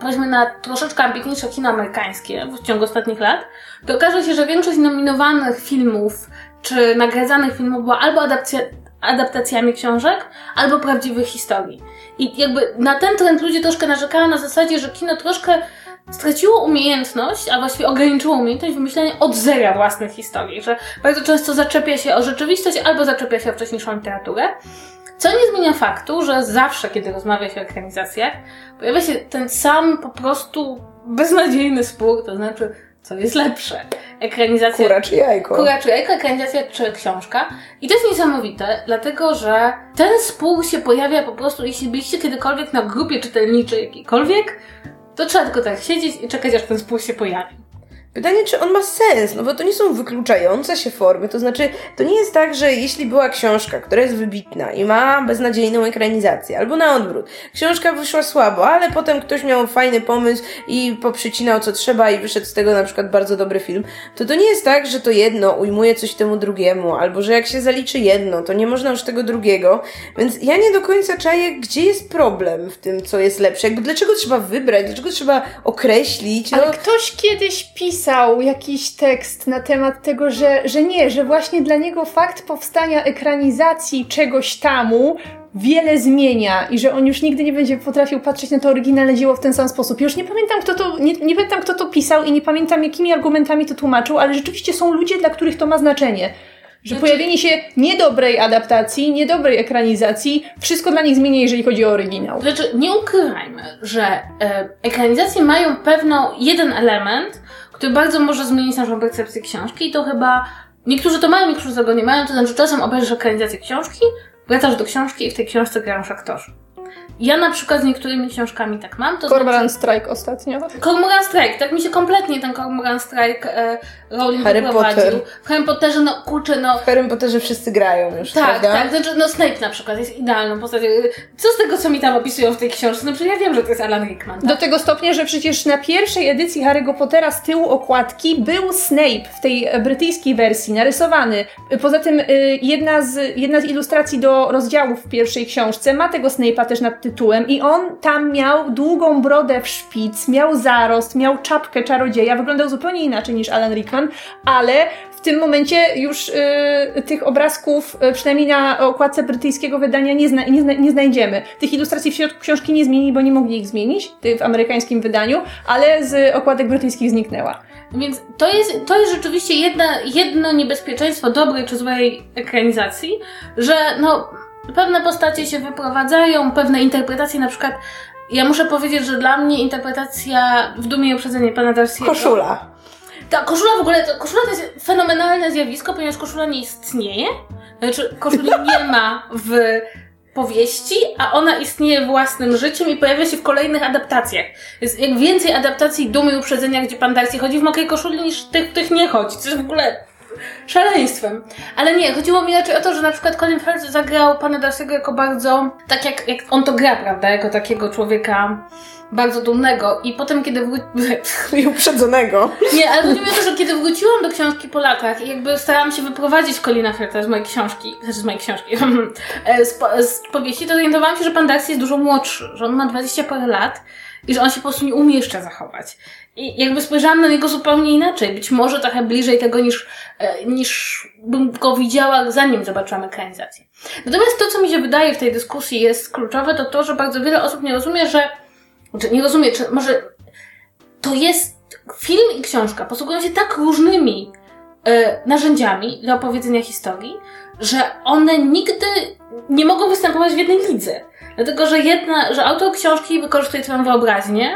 [SPEAKER 3] powiedzmy na troszeczkę ambitniejsze kino amerykańskie w ciągu ostatnich lat, to okaże się, że większość nominowanych filmów czy nagradzanych filmów była albo adaptacja, adaptacjami książek, albo prawdziwych historii. I jakby na ten trend ludzie troszkę narzekają na zasadzie, że kino troszkę straciło umiejętność, a właściwie ograniczyło umiejętność wymyślenia od zera własnych historii, że bardzo często zaczepia się o rzeczywistość albo zaczepia się o wcześniejszą literaturę. Co nie zmienia faktu, że zawsze, kiedy rozmawia się o ekranizacjach, pojawia się ten sam po prostu beznadziejny spór, to znaczy, co jest lepsze. Ekranizacja.
[SPEAKER 1] Kura czy jajko.
[SPEAKER 3] Kura czy jajko, ekranizacja czy książka. I to jest niesamowite, dlatego że ten spór się pojawia po prostu, jeśli byliście kiedykolwiek na grupie czytelniczej jakiejkolwiek, to trzeba tylko tak siedzieć i czekać, aż ten spór się pojawi.
[SPEAKER 1] Pytanie, czy on ma sens, no bo to nie są wykluczające się formy, to znaczy, to nie jest tak, że jeśli była książka, która jest wybitna i ma beznadziejną ekranizację, albo na odwrót, książka wyszła słabo, ale potem ktoś miał fajny pomysł i poprzycinał co trzeba i wyszedł z tego na przykład bardzo dobry film, to to nie jest tak, że to jedno ujmuje coś temu drugiemu, albo że jak się zaliczy jedno, to nie można już tego drugiego, więc ja nie do końca czaję, gdzie jest problem w tym, co jest lepsze, jakby dlaczego trzeba wybrać, dlaczego trzeba określić, no...
[SPEAKER 2] Ktoś kiedyś pisał pisał jakiś tekst na temat tego, że, że nie, że właśnie dla niego fakt powstania ekranizacji czegoś tamu wiele zmienia i że on już nigdy nie będzie potrafił patrzeć na to oryginalne dzieło w ten sam sposób. Już nie pamiętam, kto to, nie, nie pamiętam, kto to pisał i nie pamiętam, jakimi argumentami to tłumaczył, ale rzeczywiście są ludzie, dla których to ma znaczenie. Że znaczy... pojawienie się niedobrej adaptacji, niedobrej ekranizacji, wszystko dla nich zmienia, jeżeli chodzi o oryginał.
[SPEAKER 3] Znaczy, nie ukrywajmy, że e, ekranizacje mają pewną, jeden element, który bardzo może zmienić naszą percepcję książki i to chyba niektórzy to mają, niektórzy tego nie mają, to znaczy czasem obejrzysz ekranizację książki, wracasz do książki i w tej książce grają aktorzy. Ja na przykład z niektórymi książkami tak mam. To
[SPEAKER 2] Cormoran znaczy... Strike ostatnio.
[SPEAKER 3] Cormoran Strike, tak mi się kompletnie ten Cormoran Strike e, Rowling Harry wyprowadził. Potter. W Harry Potterze, no kurczę, no...
[SPEAKER 1] W Harry Potterze wszyscy grają już,
[SPEAKER 3] Tak,
[SPEAKER 1] prawda?
[SPEAKER 3] tak. Znaczy, no Snape na przykład jest idealną postacią. Co z tego, co mi tam opisują w tej książce? No przecież ja wiem, że to jest Alan Rickman. Tak?
[SPEAKER 2] Do tego stopnia, że przecież na pierwszej edycji Harry'ego Pottera z tyłu okładki był Snape w tej brytyjskiej wersji, narysowany. Poza tym y, jedna z, jedna z ilustracji do rozdziałów w pierwszej książce ma tego Snape'a też nad tytułem i on tam miał długą brodę w szpic, miał zarost, miał czapkę czarodzieja, wyglądał zupełnie inaczej niż Alan Rickman, ale w tym momencie już y, tych obrazków, y, przynajmniej na okładce brytyjskiego wydania, nie, zna, nie, zna, nie znajdziemy. Tych ilustracji w środku książki nie zmienili, bo nie mogli ich zmienić w amerykańskim wydaniu, ale z okładek brytyjskich zniknęła.
[SPEAKER 3] Więc to jest, to jest rzeczywiście jedna, jedno niebezpieczeństwo dobrej czy złej ekranizacji, że no pewne postacie się wyprowadzają, pewne interpretacje, na przykład ja muszę powiedzieć, że dla mnie interpretacja w Dumie i Uprzedzenie pana Darcy'ego...
[SPEAKER 1] Koszula.
[SPEAKER 3] Ta koszula w ogóle, to, koszula to jest fenomenalne zjawisko, ponieważ koszula nie istnieje. Znaczy, koszuli nie ma w powieści, a ona istnieje własnym życiem i pojawia się w kolejnych adaptacjach. Jest jak więcej adaptacji Dumy i Uprzedzenia, gdzie pan Darcy chodzi w mokrej koszuli, niż tych, których nie chodzi. To jest w ogóle szaleństwem. Ale nie, chodziło mi raczej o to, że na przykład Colin Firth zagrał pana Darcy'ego jako bardzo, tak jak, jak on to gra, prawda, jako takiego człowieka bardzo dumnego i potem, kiedy wróciłam...
[SPEAKER 1] I uprzedzonego.
[SPEAKER 3] Nie, ale chodzi mi o to, że kiedy wróciłam do książki po latach i jakby starałam się wyprowadzić Colina Firtha z mojej książki, znaczy z mojej książki, e, z, po, z powieści, to zorientowałam się, że pan Darcy jest dużo młodszy, że on ma 20 parę lat i że on się po prostu nie umie jeszcze zachować. I jakby spojrzałam na niego zupełnie inaczej. Być może trochę bliżej tego niż, e, niż bym go widziała, zanim zobaczyłam ekranizację. Natomiast to, co mi się wydaje w tej dyskusji jest kluczowe, to to, że bardzo wiele osób nie rozumie, że, znaczy nie rozumie, czy może to jest film i książka posługują się tak różnymi e, narzędziami do opowiedzenia historii, że one nigdy nie mogą występować w jednej lidze. Dlatego, że jedna, że autor książki wykorzystuje twoją wyobraźnię,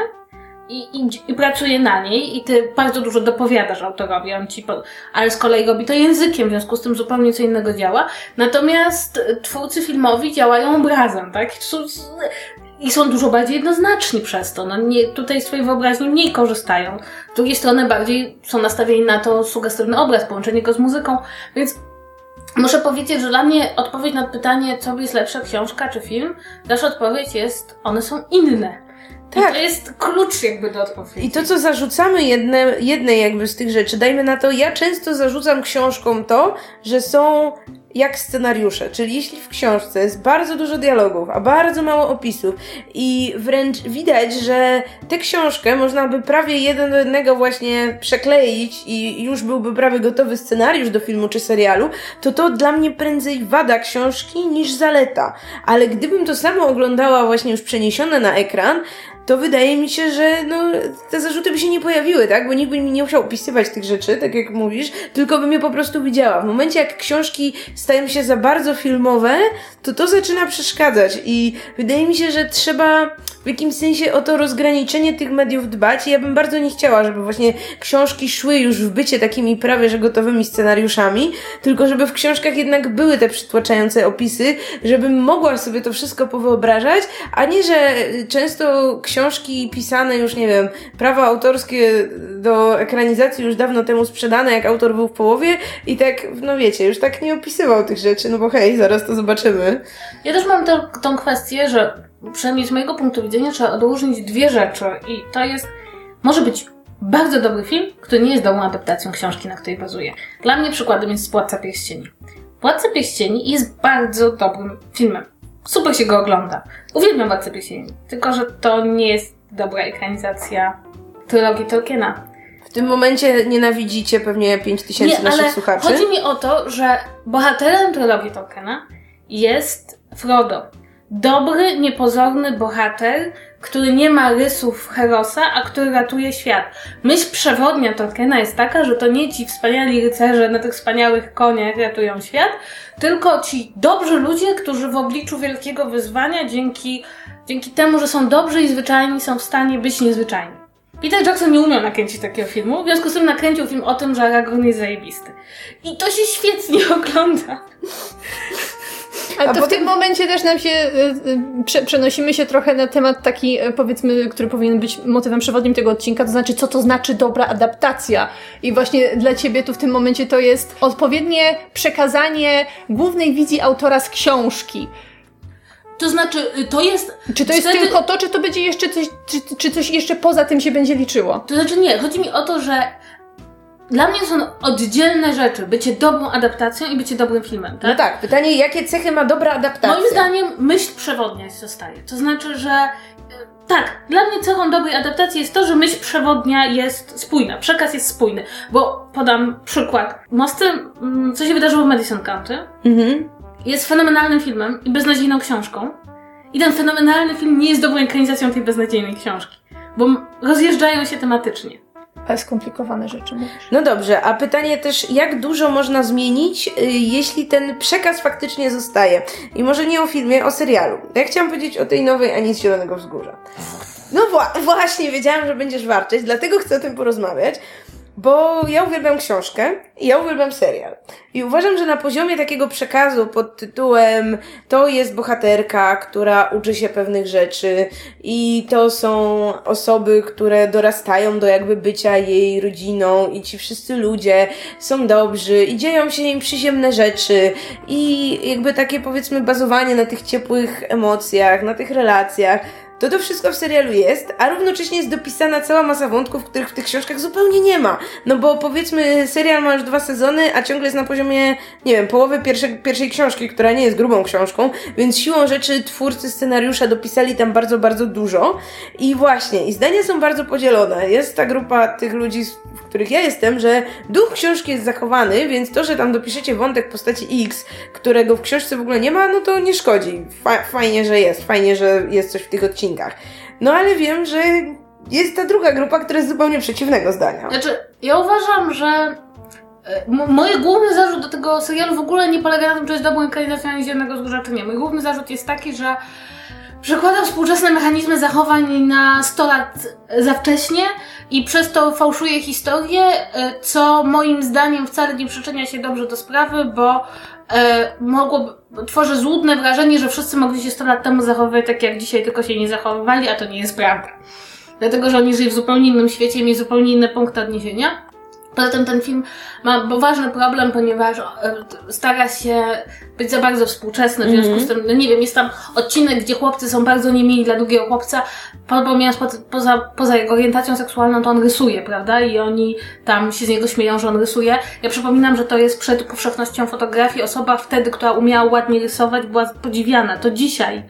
[SPEAKER 3] i, i, i, pracuje na niej i ty bardzo dużo dopowiadasz autorowi, on ci po, ale z kolei robi to językiem, w związku z tym zupełnie co innego działa. Natomiast twórcy filmowi działają obrazem, tak? I są dużo bardziej jednoznaczni przez to. No nie, tutaj z twojej wyobraźni mniej korzystają. Z drugiej strony bardziej są nastawieni na to sugestywny obraz, połączenie go z muzyką, więc Muszę powiedzieć, że dla mnie odpowiedź na pytanie, co jest lepsza, książka czy film, nasza odpowiedź jest, one są inne.
[SPEAKER 1] Tak.
[SPEAKER 3] I to jest klucz jakby do odpowiedzi.
[SPEAKER 1] I to, co zarzucamy jedne, jednej jakby z tych rzeczy, dajmy na to, ja często zarzucam książkom to, że są jak scenariusze, czyli jeśli w książce jest bardzo dużo dialogów, a bardzo mało opisów i wręcz widać, że tę książkę można by prawie jeden do jednego właśnie przekleić i już byłby prawie gotowy scenariusz do filmu czy serialu, to to dla mnie prędzej wada książki niż zaleta. Ale gdybym to samo oglądała właśnie już przeniesione na ekran, to wydaje mi się, że no, te zarzuty by się nie pojawiły, tak? Bo nikt by mi nie musiał opisywać tych rzeczy, tak jak mówisz, tylko bym je po prostu widziała. W momencie, jak książki stają się za bardzo filmowe, to to zaczyna przeszkadzać i wydaje mi się, że trzeba w jakimś sensie o to rozgraniczenie tych mediów dbać i ja bym bardzo nie chciała, żeby właśnie książki szły już w bycie takimi prawie, że gotowymi scenariuszami, tylko żeby w książkach jednak były te przytłaczające opisy, żebym mogła sobie to wszystko powyobrażać, a nie, że często książki pisane już, nie wiem, prawa autorskie do ekranizacji już dawno temu sprzedane, jak autor był w połowie i tak, no wiecie, już tak nie opisywał tych rzeczy, no bo hej, zaraz to zobaczymy.
[SPEAKER 3] Ja też mam tę tą kwestię, że przynajmniej z mojego punktu widzenia trzeba odróżnić dwie rzeczy i to jest, może być bardzo dobry film, który nie jest dobrą adaptacją książki, na której bazuje. Dla mnie przykładem jest Władca Pierścieni. Władca Pierścieni jest bardzo dobrym filmem. Super się go ogląda. Uwielbiam Władcę Pierścieni, tylko że to nie jest dobra ekranizacja trylogii Tolkiena.
[SPEAKER 1] W tym momencie nienawidzicie pewnie 5000
[SPEAKER 3] Nie,
[SPEAKER 1] naszych
[SPEAKER 3] ale
[SPEAKER 1] słuchaczy.
[SPEAKER 3] chodzi mi o to, że bohaterem trylogii Tolkiena jest Frodo. Dobry, niepozorny bohater, który nie ma rysów Herosa, a który ratuje świat. Myśl przewodnia Tolkiena jest taka, że to nie ci wspaniali rycerze na tych wspaniałych koniach ratują świat, tylko ci dobrzy ludzie, którzy w obliczu wielkiego wyzwania dzięki, dzięki temu, że są dobrzy i zwyczajni, są w stanie być niezwyczajni. Peter Jackson nie umiał nakręcić takiego filmu, w związku z tym nakręcił film o tym, że Aragorn jest zajebisty. I to się świetnie ogląda.
[SPEAKER 2] Ale to w tym momencie też nam się, y, y, prze, przenosimy się trochę na temat taki, y, powiedzmy, który powinien być motywem przewodnim tego odcinka, to znaczy, co to znaczy dobra adaptacja. I właśnie dla ciebie tu w tym momencie to jest odpowiednie przekazanie głównej wizji autora z książki.
[SPEAKER 3] To znaczy, y, to jest.
[SPEAKER 2] Czy to jest
[SPEAKER 3] wtedy-
[SPEAKER 2] tylko to, czy to będzie jeszcze coś, czy, czy coś jeszcze poza tym się będzie liczyło?
[SPEAKER 3] To znaczy nie, chodzi mi o to, że dla mnie są oddzielne rzeczy. Bycie dobrą adaptacją i bycie dobrym filmem, tak?
[SPEAKER 1] No tak, pytanie, jakie cechy ma dobra adaptacja?
[SPEAKER 3] Moim zdaniem myśl przewodnia zostaje. To znaczy, że y, tak, dla mnie cechą dobrej adaptacji jest to, że myśl przewodnia jest spójna, przekaz jest spójny. Bo podam przykład. Mosty, mm, co się wydarzyło w Madison County,
[SPEAKER 1] Mhm.
[SPEAKER 3] jest fenomenalnym filmem i beznadziejną książką. I ten fenomenalny film nie jest dobrą ekranizacją tej beznadziejnej książki. Bo rozjeżdżają się tematycznie.
[SPEAKER 2] Ale skomplikowane rzeczy mówisz.
[SPEAKER 1] No dobrze, a pytanie też, jak dużo można zmienić, y, jeśli ten przekaz faktycznie zostaje? I może nie o filmie, o serialu. Ja chciałam powiedzieć o tej nowej Ani z Zielonego Wzgórza. No wła- właśnie, wiedziałam, że będziesz warczeć, dlatego chcę o tym porozmawiać, bo ja uwielbiam książkę i ja uwielbiam serial. I uważam, że na poziomie takiego przekazu pod tytułem to jest bohaterka, która uczy się pewnych rzeczy i to są osoby, które dorastają do jakby bycia jej rodziną i ci wszyscy ludzie są dobrzy i dzieją się im przyziemne rzeczy i jakby takie powiedzmy bazowanie na tych ciepłych emocjach, na tych relacjach. To to wszystko w serialu jest, a równocześnie jest dopisana cała masa wątków, których w tych książkach zupełnie nie ma. No bo powiedzmy, serial ma już dwa sezony, a ciągle jest na poziomie, nie wiem, połowy pierwszej, pierwszej książki, która nie jest grubą książką, więc siłą rzeczy twórcy scenariusza dopisali tam bardzo, bardzo dużo. I właśnie, i zdania są bardzo podzielone. Jest ta grupa tych ludzi, w których ja jestem, że duch książki jest zachowany, więc to, że tam dopiszecie wątek postaci X, którego w książce w ogóle nie ma, no to nie szkodzi. Fa- fajnie, że jest, fajnie, że jest coś w tych odcinkach. No ale wiem, że jest ta druga grupa, która jest zupełnie przeciwnego zdania.
[SPEAKER 3] Znaczy, ja uważam, że e, moje główny zarzut do tego serialu w ogóle nie polega na tym, czy jest dobrą ekranizacją ani Zielonego Wzgórza, czy nie. Mój główny zarzut jest taki, że przekłada współczesne mechanizmy zachowań na 100 lat za wcześnie i przez to fałszuje historię, e, co moim zdaniem wcale nie przyczynia się dobrze do sprawy, bo mogłoby, tworzy złudne wrażenie, że wszyscy mogli się 100 lat temu zachowywać tak jak dzisiaj, tylko się nie zachowywali, a to nie jest prawda. Dlatego, że oni żyli w zupełnie innym świecie mieli zupełnie inne punkty odniesienia. Poza tym ten film ma poważny problem, ponieważ e, stara się być za bardzo współczesny, w związku z tym, no nie wiem, jest tam odcinek, gdzie chłopcy są bardzo niemili dla drugiego chłopca, pomijając po, poza, poza jego orientacją seksualną, to on rysuje, prawda? I oni tam się z niego śmieją, że on rysuje. Ja przypominam, że to jest przed powszechnością fotografii. Osoba wtedy, która umiała ładnie rysować, była podziwiana. To dzisiaj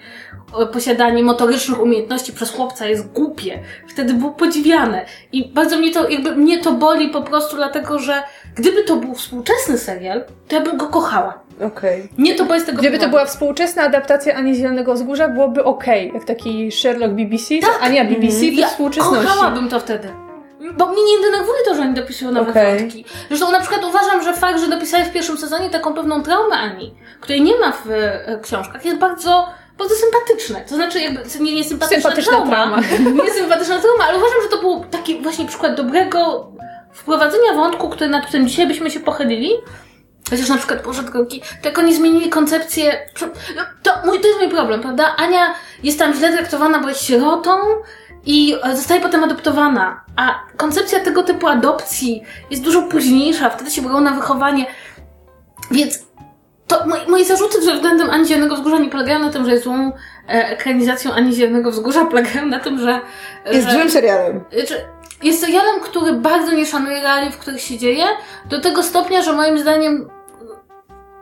[SPEAKER 3] posiadanie motorycznych umiejętności przez chłopca jest głupie. Wtedy było podziwiane. I bardzo mnie to, jakby mnie to boli po prostu dlatego, że gdyby to był współczesny serial, to ja bym go kochała.
[SPEAKER 1] Okej. Okay.
[SPEAKER 3] Nie to bo jest tego
[SPEAKER 2] Gdyby to była współczesna adaptacja Ani Zielonego Wzgórza, byłoby okej. Jak taki Sherlock BBC,
[SPEAKER 3] tak.
[SPEAKER 2] Ania BBC mm.
[SPEAKER 3] ja
[SPEAKER 2] współczesności.
[SPEAKER 3] kochałabym to wtedy. Bo mnie nie denerwuje to, że oni dopisują nowe okay. wątki. Zresztą na przykład uważam, że fakt, że dopisali w pierwszym sezonie taką pewną traumę Ani, której nie ma w e, książkach, jest bardzo bardzo sympatyczne. To znaczy, jakby nie, nie sympatyczna, sympatyczna trauma, trauma. nie sympatyczna trauma, ale uważam, że to był taki właśnie przykład dobrego wprowadzenia wątku, który, nad którym dzisiaj byśmy się pochylili. Chociaż na przykład, to jak oni zmienili koncepcję, no, to, mój, to jest mój problem, prawda? Ania jest tam źle traktowana, bo jest sierotą i zostaje potem adoptowana. A koncepcja tego typu adopcji jest dużo późniejsza, wtedy się brało na wychowanie. Więc to moje, moje zarzuty względem Ani Zielonego Wzgórza nie polegają na tym, że jest złą e, ekranizacją Ani Zielonego Wzgórza, polegają na tym, że...
[SPEAKER 1] Jest
[SPEAKER 3] że,
[SPEAKER 1] złym serialem.
[SPEAKER 3] Że, jest serialem, który bardzo nie szanuje realiów, w których się dzieje, do tego stopnia, że moim zdaniem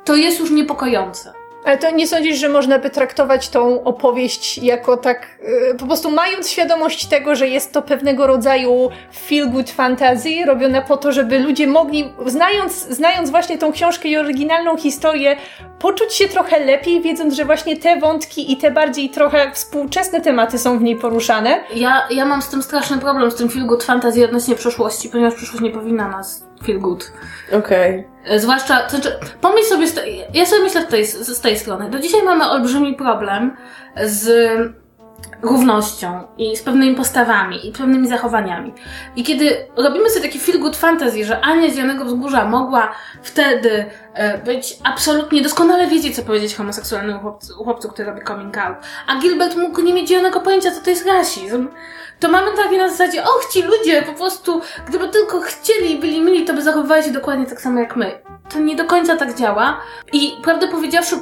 [SPEAKER 3] to jest już niepokojące.
[SPEAKER 2] Ale to nie sądzisz, że można by traktować tą opowieść jako tak, yy, po prostu mając świadomość tego, że jest to pewnego rodzaju feel good fantasy, robione po to, żeby ludzie mogli, znając, znając właśnie tą książkę i oryginalną historię, poczuć się trochę lepiej, wiedząc, że właśnie te wątki i te bardziej trochę współczesne tematy są w niej poruszane?
[SPEAKER 3] Ja, ja mam z tym straszny problem, z tym feel good fantasy odnośnie przeszłości, ponieważ przyszłość nie powinna nas feel good.
[SPEAKER 1] Okej.
[SPEAKER 3] Okay. Zwłaszcza, to znaczy, pomyśl sobie, ja sobie myślę z tej, z tej strony. Do dzisiaj mamy olbrzymi problem z równością i z pewnymi postawami i pewnymi zachowaniami. I kiedy robimy sobie taki feel good fantasy, że Ania z Janego Wzgórza mogła wtedy e, być absolutnie doskonale wiedzieć, co powiedzieć homoseksualnemu chłopcu, chłopcu, który robi coming out, a Gilbert mógł nie mieć zielonego pojęcia, co to jest rasizm, to mamy takie na zasadzie, och, ci ludzie po prostu, gdyby tylko chcieli i byli mili, to by zachowywali się dokładnie tak samo jak my. To nie do końca tak działa i prawdę powiedziawszy,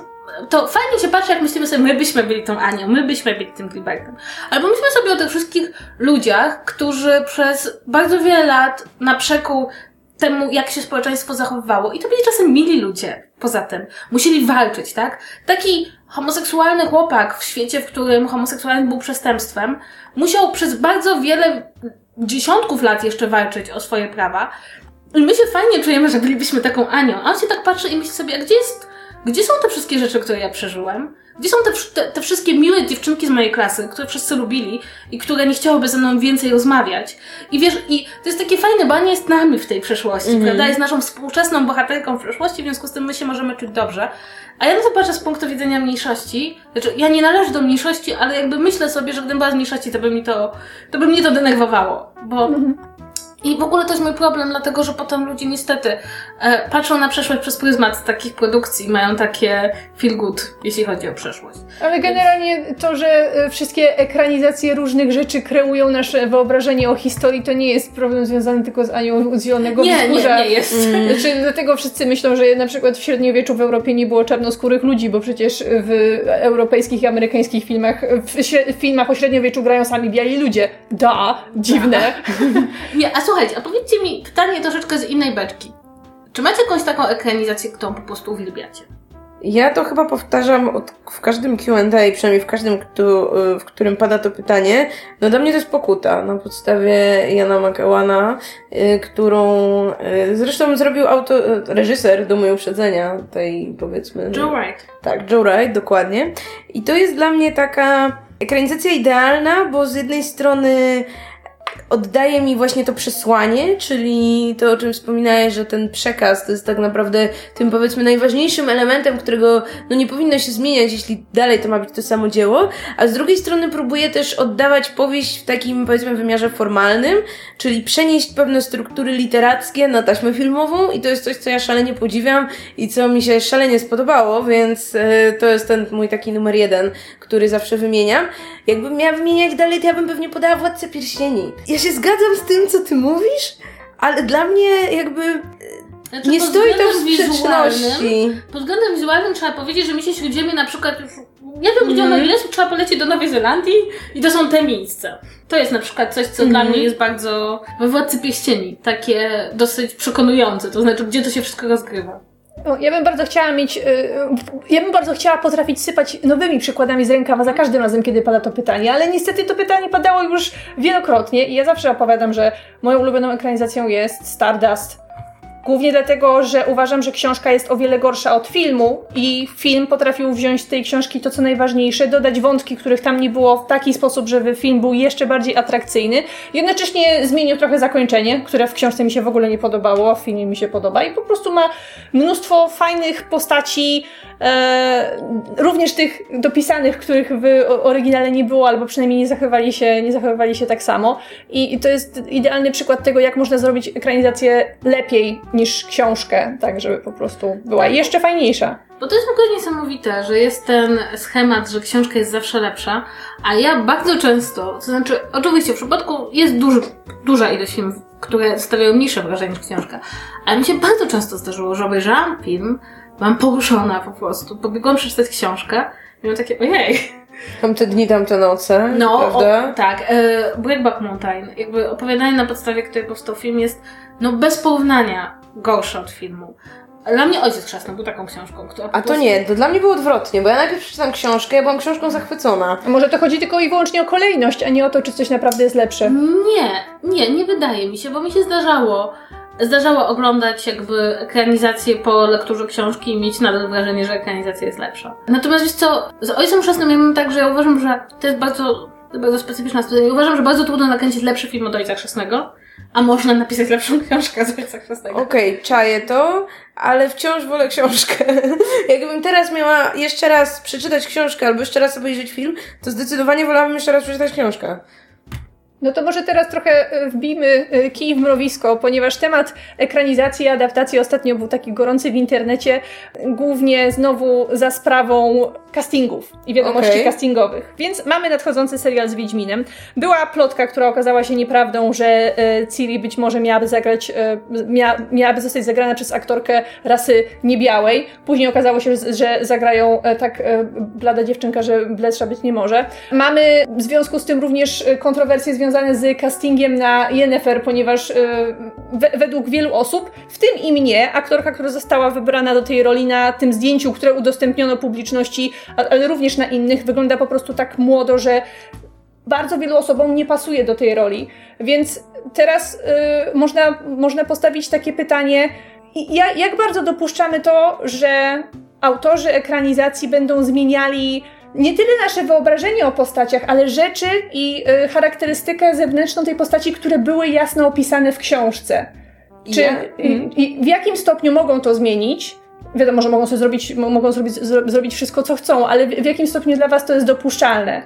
[SPEAKER 3] to fajnie się patrzy, jak myślimy sobie, my byśmy byli tą Anią, my byśmy byli tym Gilbertem. Ale pomyślmy sobie o tych wszystkich ludziach, którzy przez bardzo wiele lat na przekół temu, jak się społeczeństwo zachowywało. I to byli czasem mili ludzie, poza tym. Musieli walczyć, tak? Taki homoseksualny chłopak w świecie, w którym homoseksualizm był przestępstwem, musiał przez bardzo wiele dziesiątków lat jeszcze walczyć o swoje prawa. I my się fajnie czujemy, że bylibyśmy taką Anią. A on się tak patrzy i myśli sobie, a gdzie jest gdzie są te wszystkie rzeczy, które ja przeżyłem? Gdzie są te, te, te, wszystkie miłe dziewczynki z mojej klasy, które wszyscy lubili i które nie chciałyby ze mną więcej rozmawiać? I wiesz, i to jest takie fajne, bo Ania jest nami w tej przeszłości, mm -hmm. prawda? Jest naszą współczesną bohaterką w przeszłości, w związku z tym my się możemy czuć dobrze. A ja na to patrzę z punktu widzenia mniejszości. Znaczy, ja nie należę do mniejszości, ale jakby myślę sobie, że gdybym była z mniejszości, to by mi to, to by mnie to denerwowało, bo mm -hmm. I w ogóle to jest mój problem, dlatego że potem ludzie niestety e, patrzą na przeszłość przez pryzmat takich produkcji i mają takie feel good, jeśli chodzi o przeszłość.
[SPEAKER 2] Ale generalnie to, że e, wszystkie ekranizacje różnych rzeczy kreują nasze wyobrażenie o historii, to nie jest problem związany tylko z Anią z Zielonego
[SPEAKER 3] nie,
[SPEAKER 2] Wzgórza.
[SPEAKER 3] Nie, nie jest.
[SPEAKER 2] Mm. Znaczy, dlatego wszyscy myślą, że na przykład w średniowieczu w Europie nie było czarnoskórych ludzi, bo przecież w europejskich i amerykańskich filmach, w filmach o średniowieczu grają sami biali ludzie. Da, dziwne.
[SPEAKER 3] nie, a słuchajcie, a powiedzcie mi pytanie troszeczkę z innej beczki. Czy macie jakąś taką ekranizację, którą po prostu uwielbiacie?
[SPEAKER 1] Ja to chyba powtarzam od, w każdym Q&A, przynajmniej w każdym, kto, w którym pada to pytanie. No dla mnie to jest Pokuta na podstawie Jana McEwana, y, którą y, zresztą zrobił auto, reżyser do mojego uprzedzenia, tej powiedzmy...
[SPEAKER 3] Joe Wright.
[SPEAKER 1] Tak, Joe Wright, dokładnie. I to jest dla mnie taka ekranizacja idealna, bo z jednej strony oddaje mi właśnie to przesłanie, czyli to, o czym wspominałeś, że ten przekaz to jest tak naprawdę tym powiedzmy najważniejszym elementem, którego no nie powinno się zmieniać, jeśli dalej to ma być to samo dzieło, a z drugiej strony próbuje też oddawać powieść w takim powiedzmy wymiarze formalnym, czyli przenieść pewne struktury literackie na taśmę filmową i to jest coś, co ja szalenie podziwiam i co mi się szalenie spodobało, więc yy, to jest ten mój taki numer jeden, który zawsze wymieniam. Jakbym miała wymieniać dalej, to ja bym pewnie podała Władcę Pierścieni. Ja się zgadzam z tym, co ty mówisz, ale dla mnie jakby
[SPEAKER 3] Znaczy,
[SPEAKER 1] nie stoi to w sprzeczności.
[SPEAKER 3] Pod względem wizualnym trzeba powiedzieć, że mi się śródziemie na przykład już... Ja wiem, gdzie
[SPEAKER 1] Mhm.
[SPEAKER 3] ono jest, trzeba polecieć do Nowej Zelandii i to są te miejsca. To jest na przykład coś, co
[SPEAKER 1] Mhm.
[SPEAKER 3] dla mnie jest bardzo we Władcy Pierścieni, takie dosyć przekonujące, to znaczy, gdzie to się wszystko rozgrywa.
[SPEAKER 2] Ja bym bardzo chciała mieć, y, ja bym bardzo chciała potrafić sypać nowymi przykładami z rękawa za każdym razem, kiedy pada to pytanie, ale niestety to pytanie padało już wielokrotnie i ja zawsze opowiadam, że moją ulubioną ekranizacją jest Stardust. Głównie dlatego, że uważam, że książka jest o wiele gorsza od filmu i film potrafił wziąć z tej książki to, co najważniejsze, dodać wątki, których tam nie było w taki sposób, żeby film był jeszcze bardziej atrakcyjny. Jednocześnie zmienił trochę zakończenie, które w książce mi się w ogóle nie podobało, a w filmie mi się podoba i po prostu ma mnóstwo fajnych postaci, e, również tych dopisanych, których w oryginale nie było, albo przynajmniej nie zachowywali się, nie zachowywali się tak samo. I, I to jest idealny przykład tego, jak można zrobić ekranizację lepiej niż książkę, tak żeby po prostu była jeszcze fajniejsza.
[SPEAKER 3] Bo to jest w ogóle niesamowite, że jest ten schemat, że książka jest zawsze lepsza, a ja bardzo często, to znaczy, oczywiście w przypadku jest duży, duża ilość filmów, które stawiają mniejsze wrażenie niż książka, ale mi się bardzo często zdarzyło, że obejrzałam film, byłam poruszona po prostu, pobiegłam przeczytać książkę i miałam takie, ojej,
[SPEAKER 1] Tamte dni, tamte noce,
[SPEAKER 3] no,
[SPEAKER 1] prawda?
[SPEAKER 3] o, tak. E, Breakback Mountain, jakby opowiadanie na podstawie którego powstał film jest, no bez porównania gorsze od filmu. Dla mnie Ojciec Chrzestny był taką książką, która
[SPEAKER 1] A to
[SPEAKER 3] prostu-
[SPEAKER 1] nie, to dla mnie było odwrotnie, bo ja najpierw przeczytałam książkę, ja byłam książką zachwycona.
[SPEAKER 2] A może to chodzi tylko i wyłącznie o kolejność, a nie o to, czy coś naprawdę jest lepsze.
[SPEAKER 3] Nie, nie, nie wydaje mi się, bo mi się zdarzało. Zdarzało oglądać jakby ekranizację po lekturze książki i mieć nadal wrażenie, że ekranizacja jest lepsza. Natomiast wiesz co, z Ojcem Chrzestnym ja mam tak, że ja uważam, że to jest bardzo, bardzo specyficzna sytuacja. Ja uważam, że bardzo trudno nakręcić lepszy film od Ojca Chrzestnego, a można napisać lepszą książkę z Ojca.
[SPEAKER 1] Okej, czaję to, ale wciąż wolę książkę. Jakbym teraz miała jeszcze raz przeczytać książkę albo jeszcze raz obejrzeć film, to zdecydowanie wolałabym jeszcze raz przeczytać książkę.
[SPEAKER 2] No to może teraz trochę e, wbijmy e, kij w mrowisko, ponieważ temat ekranizacji i adaptacji ostatnio był taki gorący w internecie, głównie znowu za sprawą castingów i wiadomości
[SPEAKER 1] Okej.
[SPEAKER 2] castingowych. Więc mamy nadchodzący serial z Wiedźminem. Była plotka, która okazała się nieprawdą, że e, Ciri być może miałaby zagrać, mia, miałaby zostać zagrana przez aktorkę rasy niebiałej. Później okazało się, że zagrają tak blada dziewczynka, że bledsza być nie może. Mamy w związku z tym również kontrowersje związane z castingiem na Yennefer, ponieważ e, we, według wielu osób, w tym i mnie, aktorka, która została wybrana do tej roli na tym zdjęciu, które udostępniono publiczności, ale również na innych, wygląda po prostu tak młodo, że bardzo wielu osobom nie pasuje do tej roli. Więc teraz y, można, można postawić takie pytanie, i ja, jak bardzo dopuszczamy to, że autorzy ekranizacji będą zmieniali nie tyle nasze wyobrażenie o postaciach, ale rzeczy i y, charakterystykę zewnętrzną tej postaci, które były jasno opisane w książce. Czy
[SPEAKER 1] Ja-
[SPEAKER 2] i, i w jakim stopniu mogą to zmienić? Wiadomo, że mogą sobie zrobić, mo- mogą zrobić, zro, zrobić wszystko, co chcą, ale w, w jakim stopniu dla Was to jest dopuszczalne?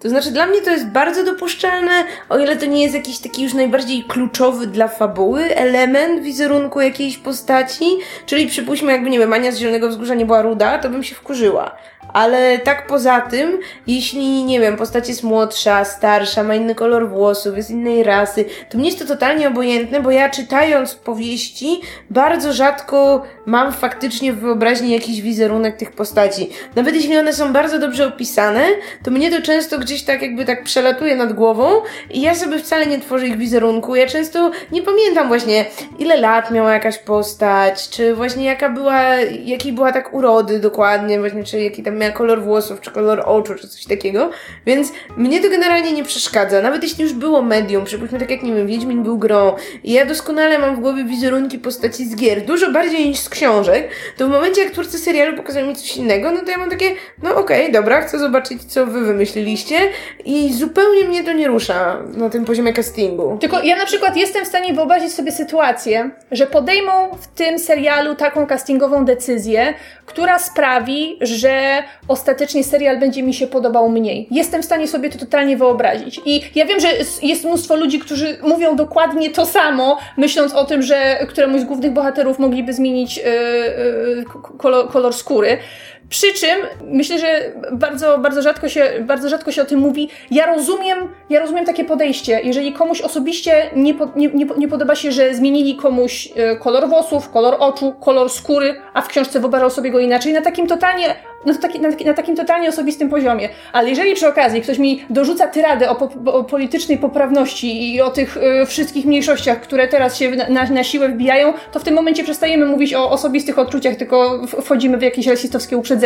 [SPEAKER 1] To znaczy, dla mnie to jest bardzo dopuszczalne, o ile to nie jest jakiś taki już najbardziej kluczowy dla fabuły element wizerunku jakiejś postaci. Czyli przypuśćmy, jakby, nie wiem, Ania z Zielonego Wzgórza nie była ruda, to bym się wkurzyła. Ale tak poza tym, jeśli, nie wiem, postać jest młodsza, starsza, ma inny kolor włosów, jest innej rasy, to mnie jest to totalnie obojętne, bo ja czytając powieści bardzo rzadko mam faktycznie w wyobraźni jakiś wizerunek tych postaci. Nawet jeśli one są bardzo dobrze opisane, to mnie to często gdzieś tak jakby tak przelatuje nad głową i ja sobie wcale nie tworzę ich wizerunku. Ja często nie pamiętam właśnie ile lat miała jakaś postać, czy właśnie jaka była, jakiej była tak urody dokładnie, właśnie czy jaki tam miała kolor włosów, czy kolor oczu, czy coś takiego. Więc mnie to generalnie nie przeszkadza. Nawet jeśli już było medium, przypuśćmy tak jak, nie wiem, Wiedźmin był grą i ja doskonale mam w głowie wizerunki postaci z gier, dużo bardziej niż z książek, to w momencie jak twórcy serialu pokazują mi coś innego, no to ja mam takie, no okej, dobra, chcę zobaczyć, co wy wymyśliliście i zupełnie mnie to nie rusza na tym poziomie castingu.
[SPEAKER 2] Tylko ja na przykład jestem w stanie wyobrazić sobie sytuację, że podejmą w tym serialu taką castingową decyzję, która sprawi, że ostatecznie serial będzie mi się podobał mniej. Jestem w stanie sobie to totalnie wyobrazić. I ja wiem, że jest mnóstwo ludzi, którzy mówią dokładnie to samo, myśląc o tym, że któremuś z głównych bohaterów mogliby zmienić yy, yy, kolor, kolor skóry. Przy czym myślę, że bardzo, bardzo, rzadko się, bardzo rzadko się o tym mówi. Ja rozumiem, ja rozumiem takie podejście. Jeżeli komuś osobiście nie, po, nie, nie, nie podoba się, że zmienili komuś e, kolor włosów, kolor oczu, kolor skóry, a w książce wyobrażał sobie go inaczej, na takim totalnie to taki, na, na, takim totalnie osobistym poziomie. Ale jeżeli przy okazji ktoś mi dorzuca tyradę o, po, o politycznej poprawności i o tych y, wszystkich mniejszościach, które teraz się na, na, siłę wbijają, to w tym momencie przestajemy mówić o osobistych odczuciach, tylko wchodzimy w jakieś rasistowskie uprzedzenia.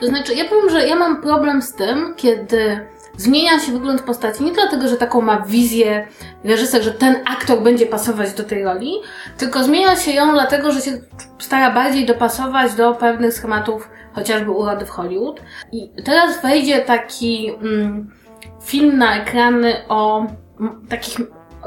[SPEAKER 3] To znaczy, ja powiem, że ja mam problem z tym, kiedy zmienia się wygląd postaci nie dlatego, że taką ma wizję reżyser, że ten aktor będzie pasować do tej roli, tylko zmienia się ją dlatego, że się stara bardziej dopasować do pewnych schematów chociażby urody w Hollywood. I teraz wejdzie taki mm, film na ekrany o takich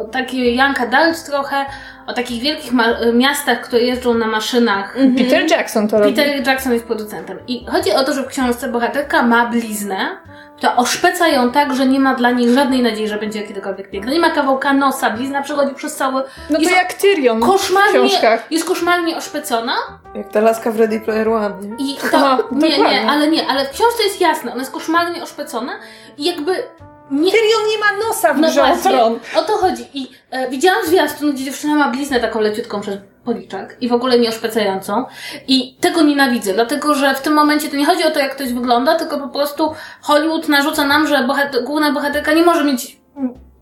[SPEAKER 3] taki Young Adult trochę, o takich wielkich miastach, które jeżdżą na maszynach.
[SPEAKER 2] Mm -hmm. Peter Jackson to
[SPEAKER 3] robi. Peter Jackson jest producentem. I chodzi o to, że w książce bohaterka ma bliznę, która oszpeca ją tak, że nie ma dla niej żadnej nadziei, że będzie kiedykolwiek piękna. Nie ma kawałka nosa, blizna przechodzi przez cały...
[SPEAKER 2] No to jak Tyrion koszmarnie,
[SPEAKER 3] Jest koszmarnie oszpecona.
[SPEAKER 1] Jak ta laska w Ready Player One.
[SPEAKER 3] I to, no, nie, nie, ale nie, ale w książce jest jasne, ona jest koszmarnie oszpecona i jakby
[SPEAKER 2] nie... Tyrion nie ma nosa w
[SPEAKER 3] no właśnie, o to chodzi. I e, widziałam zwiastun, gdzie dziewczyna ma bliznę taką leciutką przez policzek i w ogóle nie oszpecającą. I tego nienawidzę, dlatego że w tym momencie to nie chodzi o to, jak ktoś wygląda, tylko po prostu Hollywood narzuca nam, że bohater, główna bohaterka nie może mieć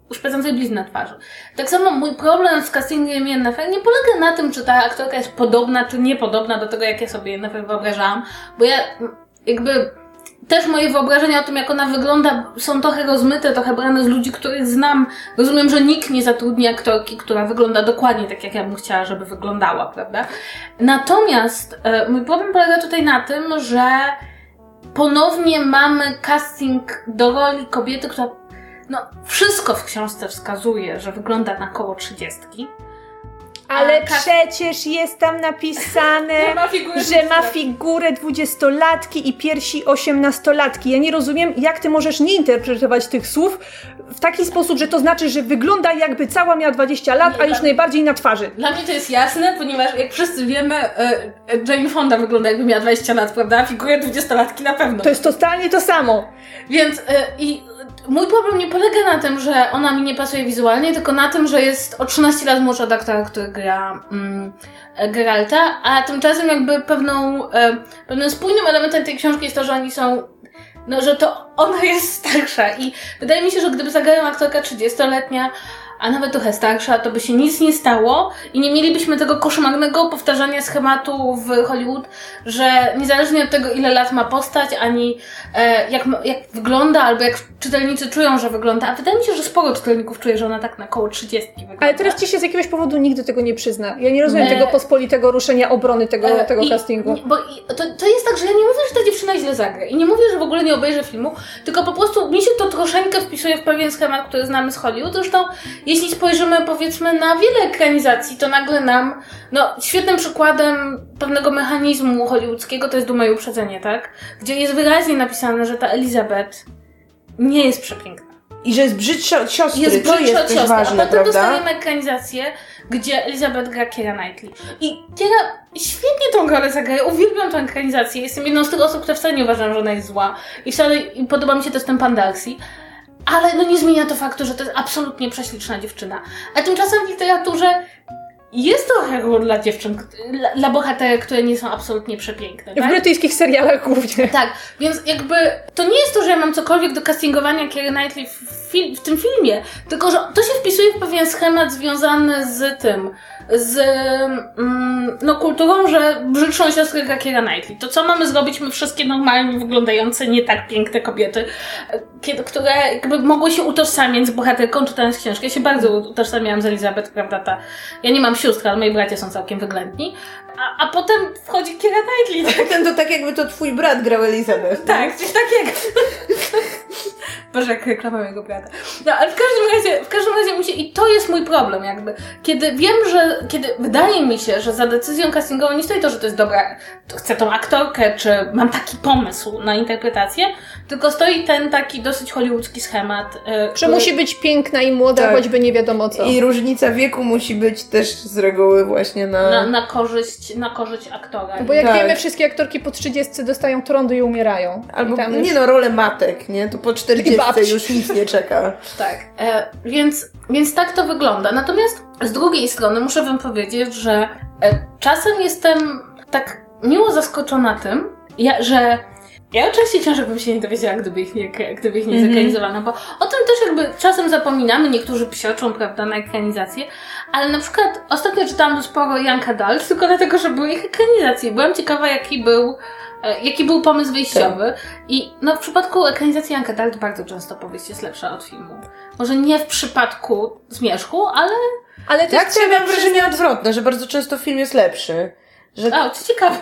[SPEAKER 3] uszpecającej blizny na twarzy. Tak samo mój problem z castingiem Yennefer nie polega na tym, czy ta aktorka jest podobna, czy niepodobna do tego, jak ja sobie Yennefer wyobrażałam, bo ja jakby też moje wyobrażenia o tym, jak ona wygląda, są trochę rozmyte, trochę brane z ludzi, których znam. Rozumiem, że nikt nie zatrudni aktorki, która wygląda dokładnie tak, jak ja bym chciała, żeby wyglądała, prawda? Natomiast e, mój problem polega tutaj na tym, że ponownie mamy casting do roli kobiety, która no, wszystko w książce wskazuje, że wygląda na koło trzydziestki.
[SPEAKER 2] Ale przecież jest tam napisane, ma że ma figurę dwudziestolatki i piersi osiemnastolatki. Ja nie rozumiem, jak ty możesz nie interpretować tych słów w taki sposób, że to znaczy, że wygląda jakby cała miała 20 lat, nie, a już najbardziej na twarzy.
[SPEAKER 3] Dla mnie to jest jasne, ponieważ jak wszyscy wiemy, e, Jane Fonda wygląda jakby miała 20 lat, prawda? Figurę dwudziestolatki na pewno.
[SPEAKER 2] To jest totalnie to samo.
[SPEAKER 3] Więc e, i mój problem nie polega na tym, że ona mi nie pasuje wizualnie, tylko na tym, że jest o 13 lat młodsza od aktora, który gra mm, Geralta, a tymczasem jakby pewną, e, pewnym spójnym elementem tej książki jest to, że oni są no, że to ona jest starsza. I wydaje mi się, że gdyby zagrała aktorka 30-letnia, a nawet trochę starsza, to by się nic nie stało i nie mielibyśmy tego koszmarnego powtarzania schematu w Hollywood, że niezależnie od tego, ile lat ma postać, ani e, jak, jak wygląda, albo jak czytelnicy czują, że wygląda, a wydaje mi się, że sporo czytelników czuje, że ona tak na koło 30 wygląda.
[SPEAKER 2] Ale teraz ci się z jakiegoś powodu nigdy tego nie przyzna. Ja nie rozumiem e... tego pospolitego ruszenia obrony tego, e... tego
[SPEAKER 3] I,
[SPEAKER 2] castingu.
[SPEAKER 3] Bo to, to jest tak, że ja nie mówię, że ta dziewczyna źle zagra i nie mówię, że w ogóle nie obejrzę filmu, tylko po prostu mi się to troszeczkę wpisuje w pewien schemat, który znamy z Hollywood. Zresztą jeśli spojrzymy powiedzmy na wiele ekranizacji, to nagle nam, no świetnym przykładem pewnego mechanizmu hollywoodzkiego to jest Duma i Uprzedzenie, tak? Gdzie jest wyraźnie napisane, że ta Elizabeth nie jest przepiękna.
[SPEAKER 1] I że jest brzydsza od siostry, jest to jest od siostry. ważne,
[SPEAKER 3] A potem prawda? dostajemy ekranizację, gdzie Elizabeth gra Kiera Knightley. I Kiera świetnie tą rolę zagraje, uwielbiam tę ekranizację. Jestem jedną z tych osób, które wcale nie uważam, że ona jest zła. I wcale i podoba mi się też ten pan Darcy. Ale no nie zmienia to faktu, że to jest absolutnie prześliczna dziewczyna. A tymczasem w literaturze jest trochę ról dla dziewczyn, dla, dla bohaterek, które nie są absolutnie przepiękne.
[SPEAKER 2] Tak? W brytyjskich serialach głównie.
[SPEAKER 3] Tak, więc jakby to nie jest to, że ja mam cokolwiek do castingowania Keira Knightley w, w tym filmie, tylko że to się wpisuje w pewien schemat związany z tym, z mm, no, kulturą, że brzydszą siostrę gra Keira Knightley. To co mamy zrobić? My wszystkie normalnie wyglądające, nie tak piękne kobiety, kiedy, które jakby mogły się utożsamiać z bohaterką czytając książkę. Ja się bardzo utożsamiałam z Elizabeth, prawda? Ta, ja nie mam sióstr, ale moi bracia są całkiem wyględni. A, a potem wchodzi Keira Knightley.
[SPEAKER 1] Tak? Ten to tak jakby to twój brat grał Elizabeth.
[SPEAKER 3] Tak, coś takiego. Boże, jak reklama mojego brata. No, ale w każdym razie, w każdym razie musi, i to jest mój problem jakby. Kiedy wiem, że, kiedy wydaje mi się, że za decyzją castingową nie stoi to, że to jest dobra, to chcę tą aktorkę, czy mam taki pomysł na interpretację, tylko stoi ten taki dosyć hollywoodzki schemat. e,
[SPEAKER 2] Że musi być piękna i młoda,
[SPEAKER 1] Tak.
[SPEAKER 2] choćby nie wiadomo co.
[SPEAKER 1] I różnica wieku musi być też z reguły właśnie na...
[SPEAKER 3] na, na, korzyść, na korzyść aktora.
[SPEAKER 2] Bo jak
[SPEAKER 1] Tak.
[SPEAKER 2] wiemy, wszystkie aktorki po 30 dostają trądy i umierają.
[SPEAKER 1] Albo,
[SPEAKER 2] I tam już...
[SPEAKER 1] nie no, rolę matek, nie? To po 40
[SPEAKER 2] babci.
[SPEAKER 1] już nic nie czeka.
[SPEAKER 3] Tak, e, więc, więc tak to wygląda. Natomiast z drugiej strony muszę Wam powiedzieć, że e, czasem jestem tak miło zaskoczona tym, że ja o części książek bym się nie dowiedziała, gdyby ich nie, gdyby ich nie
[SPEAKER 1] Mhm.
[SPEAKER 3] zekranizowano, bo o tym też jakby czasem zapominamy, niektórzy psioczą, prawda, na ekranizację, ale na przykład ostatnio czytałam sporo Young Adult, tylko dlatego, że były ich ekranizacje. Byłam ciekawa, jaki był e, Jaki był pomysł wyjściowy? I no, w przypadku ekranizacji Young Adult bardzo często powieść jest lepsza od filmu. Może nie w przypadku Zmierzchu, ale...
[SPEAKER 2] Ale też
[SPEAKER 1] Tak, to ja miałam wrażenie odwrotne, że bardzo często film jest lepszy. Że
[SPEAKER 3] O, co ciekawe.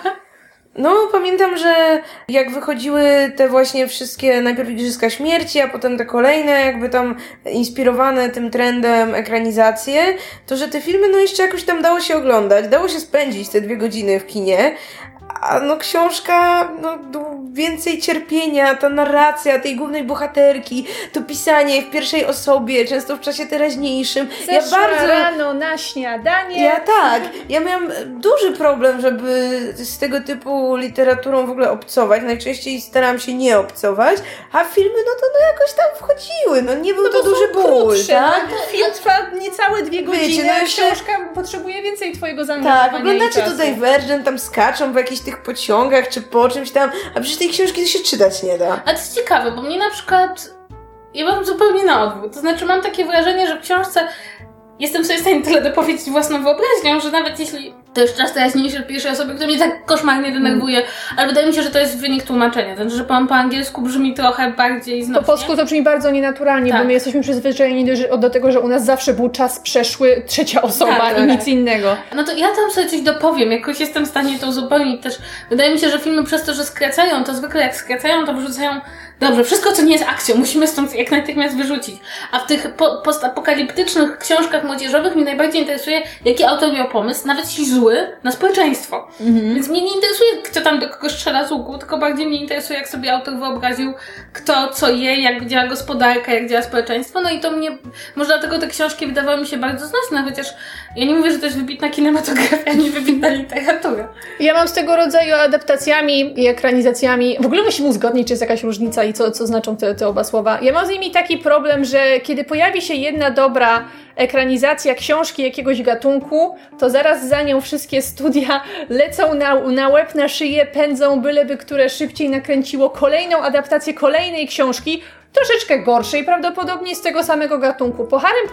[SPEAKER 1] No, pamiętam, że jak wychodziły te właśnie wszystkie, najpierw Igrzyska Śmierci, a potem te kolejne, jakby tam inspirowane tym trendem ekranizacje, to że te filmy, no jeszcze jakoś tam dało się oglądać, dało się spędzić te dwie godziny w kinie, a no książka, no du- więcej cierpienia, ta narracja tej głównej bohaterki, to pisanie w pierwszej osobie, często w czasie teraźniejszym.
[SPEAKER 2] ja bardzo rano na śniadanie.
[SPEAKER 1] Ja tak. Ja miałam duży problem, żeby z tego typu literaturą w ogóle obcować. Najczęściej starałam się nie obcować, a filmy, no to no jakoś tam wchodziły. No nie był
[SPEAKER 2] No
[SPEAKER 1] to duży ból,
[SPEAKER 2] krótsze,
[SPEAKER 1] tak?
[SPEAKER 2] no. Film trwa niecałe dwie
[SPEAKER 1] Wiecie,
[SPEAKER 2] godziny,
[SPEAKER 1] no
[SPEAKER 2] a
[SPEAKER 1] jeszcze-
[SPEAKER 2] książka potrzebuje więcej twojego zaangażowania
[SPEAKER 1] Tak, oglądacie
[SPEAKER 2] czasu.
[SPEAKER 1] Divergent, tam skaczą w jakichś tych pociągach, czy po czymś tam, a przecież tej książki to się czytać nie da.
[SPEAKER 3] A to jest ciekawe, bo mnie na przykład... Ja mam zupełnie na odwrót. To znaczy mam takie wrażenie, że w książce jestem sobie w stanie tyle dopowiedzieć własną wyobraźnią, że nawet jeśli to jest czas teraźniejszy w pierwszej osobie, który mnie tak koszmarnie denerwuje, ale wydaje mi się, że to jest wynik tłumaczenia. Znaczy, że po, po angielsku brzmi trochę bardziej
[SPEAKER 2] Po
[SPEAKER 3] znośnie.
[SPEAKER 2] polsku to brzmi bardzo nienaturalnie,
[SPEAKER 3] Tak.
[SPEAKER 2] bo my jesteśmy przyzwyczajeni do, do tego, że u nas zawsze był czas przeszły, trzecia osoba
[SPEAKER 3] Tak,
[SPEAKER 2] i
[SPEAKER 3] tak.
[SPEAKER 2] nic innego.
[SPEAKER 3] No to ja tam sobie coś dopowiem, jakoś jestem w stanie to uzupełnić też. Wydaje mi się, że filmy przez to, że skracają, to zwykle jak skracają, to wyrzucają dobrze, wszystko co nie jest akcją, musimy stąd jak natychmiast wyrzucić. A w tych po, postapokaliptycznych książkach młodzieżowych mnie najbardziej interesuje, jaki autor miał pomysł, nawet jeśli zły, na społeczeństwo. Więc mnie nie interesuje, kto tam do kogo strzela z łuku, tylko bardziej mnie interesuje, jak sobie autor wyobraził, kto co je, jak działa gospodarka, jak działa społeczeństwo. No i to mnie, może dlatego te książki wydawały mi się bardzo znośne, chociaż ja nie mówię, że to jest wybitna kinematografia, ani wybitna literatura.
[SPEAKER 2] Ja mam z tego rodzaju adaptacjami i ekranizacjami. W ogóle musimy uzgodnić, czy jest jakaś różnica i co, co znaczą te, te oba słowa. Ja mam z nimi taki problem, że kiedy pojawi się jedna dobra ekranizacja książki jakiegoś gatunku, to zaraz za nią wszystkie studia lecą na, na łeb, na szyję, pędzą byleby, które szybciej nakręciło kolejną adaptację kolejnej książki, troszeczkę gorszej, prawdopodobnie z tego samego gatunku. Po Harrym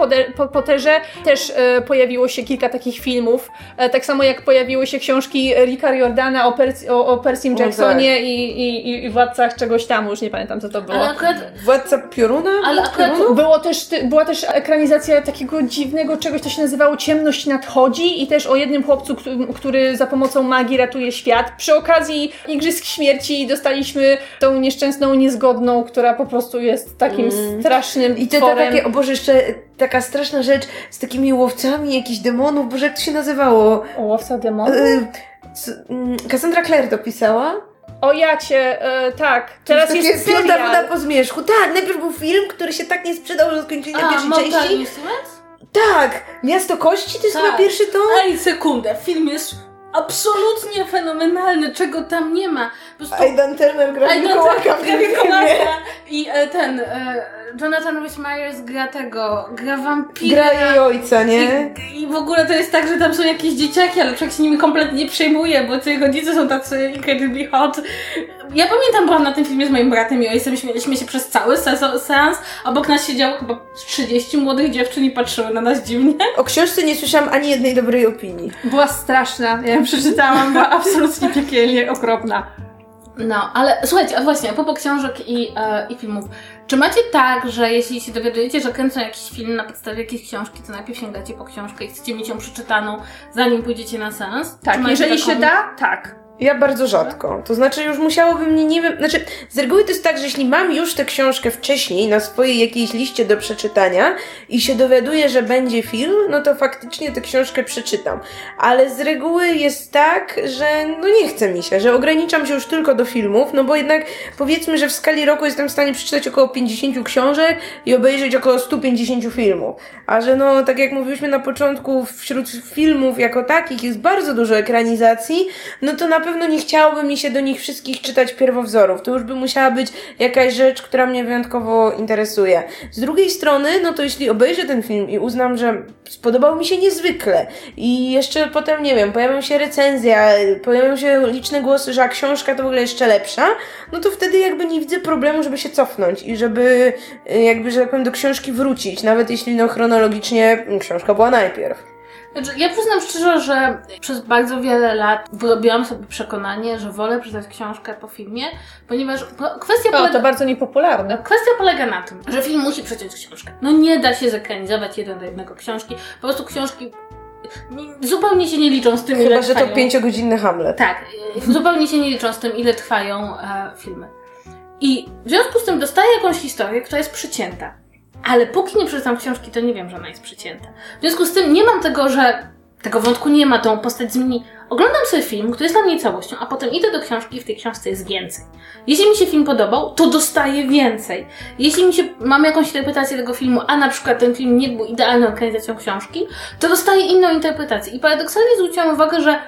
[SPEAKER 2] Potterze też e, pojawiło się kilka takich filmów, e, tak samo jak pojawiły się książki Ricka Jordana o, Percy, o, o Percym Jacksonie i, i, i, i Władcach czegoś tam, już nie pamiętam co to było.
[SPEAKER 3] Ale akurat
[SPEAKER 1] Władca Pioruna?
[SPEAKER 3] Ale akurat-?
[SPEAKER 2] Było też, była też ekranizacja takiego dziwnego czegoś, co się nazywało Ciemność nadchodzi i też o jednym chłopcu, który, który za pomocą magii ratuje świat. Przy okazji Igrzysk Śmierci dostaliśmy tą nieszczęsną niezgodną, która po prostu jest takim strasznym
[SPEAKER 1] I to, to takie, o Boże, jeszcze taka straszna rzecz z takimi łowcami jakichś demonów, Boże, jak to się nazywało?
[SPEAKER 2] O, Łowca demonów?
[SPEAKER 1] Y, c- mm, Cassandra Clare to pisała?
[SPEAKER 2] O jacie, e, tak. Teraz
[SPEAKER 1] Takie
[SPEAKER 2] jest
[SPEAKER 1] Piąta woda
[SPEAKER 2] serial.
[SPEAKER 1] po zmierzchu. Tak, najpierw był film, który się tak nie sprzedał, że skończyli na
[SPEAKER 3] A,
[SPEAKER 1] pierwszej
[SPEAKER 3] Mortal
[SPEAKER 1] części.
[SPEAKER 3] Instruments?
[SPEAKER 1] Tak, Miasto Kości to jest
[SPEAKER 3] Tak.
[SPEAKER 1] chyba pierwszy tom?
[SPEAKER 3] Ej, sekundę, film jest absolutnie fenomenalny, czego tam nie ma. Po prostu...
[SPEAKER 1] Aidan Turner gra Mikołaka w tym
[SPEAKER 3] I e, ten, e, Jonathan Rhys Meyers gra tego, gra wampira.
[SPEAKER 1] Gra jej ojca, nie?
[SPEAKER 3] I, I w ogóle to jest tak, że tam są jakieś dzieciaki, ale człowiek się nimi kompletnie nie przejmuje, bo ci rodzice są tacy incredibly hot. Ja pamiętam, byłam na tym filmie z moim bratem i ojcem, śmieliśmy się przez cały seans. Obok nas siedziało chyba z 30 młodych dziewczyn i patrzyły na nas dziwnie.
[SPEAKER 1] O książce nie słyszałam ani jednej dobrej opinii.
[SPEAKER 2] Była straszna. Ja przeczytałam, była absolutnie piekielnie okropna.
[SPEAKER 3] No, ale słuchajcie, a właśnie, a propos książek i, e, i filmów. Czy macie tak, że jeśli się dowiadujecie, że kręcą jakiś film na podstawie jakiejś książki, to najpierw sięgacie po książkę i chcecie mieć ją przeczytaną, zanim pójdziecie na seans? Czy
[SPEAKER 2] Tak, jeżeli
[SPEAKER 3] taką-
[SPEAKER 2] się da, tak.
[SPEAKER 1] Ja bardzo rzadko. To znaczy już musiałoby mnie, nie wiem, znaczy z reguły to jest tak, że jeśli mam już tę książkę wcześniej na swojej jakiejś liście do przeczytania i się dowiaduję, że będzie film, no to faktycznie tę książkę przeczytam. Ale z reguły jest tak, że no nie chce mi się, że ograniczam się już tylko do filmów, no bo jednak powiedzmy, że w skali roku jestem w stanie przeczytać około 50 książek i obejrzeć około 150 filmów. A że no, tak jak mówiliśmy na początku, wśród filmów jako takich jest bardzo dużo ekranizacji, no to na pewno nie chciałoby mi się do nich wszystkich czytać pierwowzorów. To już by musiała być jakaś rzecz, która mnie wyjątkowo interesuje. Z drugiej strony, no to jeśli obejrzę ten film i uznam, że spodobał mi się niezwykle i jeszcze potem, nie wiem, pojawią się recenzja, pojawią się liczne głosy, że a książka to w ogóle jeszcze lepsza, no to wtedy jakby nie widzę problemu, żeby się cofnąć i żeby jakby, że tak powiem, do książki wrócić, nawet jeśli no chronologicznie książka była najpierw.
[SPEAKER 3] Znaczy, ja przyznam szczerze, że przez bardzo wiele lat wyrobiłam sobie przekonanie, że wolę przeczytać książkę po filmie, ponieważ kwestia
[SPEAKER 2] no, polega... to bardzo niepopularne.
[SPEAKER 3] Kwestia polega na tym, że film musi przeciąć książkę. No nie da się zekranizować jeden do jednego książki. Po prostu książki zupełnie się nie liczą z tym,
[SPEAKER 1] Chyba,
[SPEAKER 3] ile
[SPEAKER 1] że
[SPEAKER 3] trwają.
[SPEAKER 1] to pięciogodzinny Hamlet.
[SPEAKER 3] Tak, zupełnie się nie liczą z tym, ile trwają e, filmy. I w związku z tym dostaję jakąś historię, która jest przycięta. Ale póki nie przeczytam książki, to nie wiem, że ona jest przycięta. W związku z tym nie mam tego, że tego wątku nie ma, tą postać zmieni. Oglądam sobie film, który jest dla mnie całością, a potem idę do książki i w tej książce jest więcej. Jeśli mi się film podobał, to dostaję więcej. Jeśli mi się, mam jakąś interpretację tego filmu, a na przykład ten film nie był idealną organizacją książki, to dostaję inną interpretację. I paradoksalnie zwróciłam uwagę, że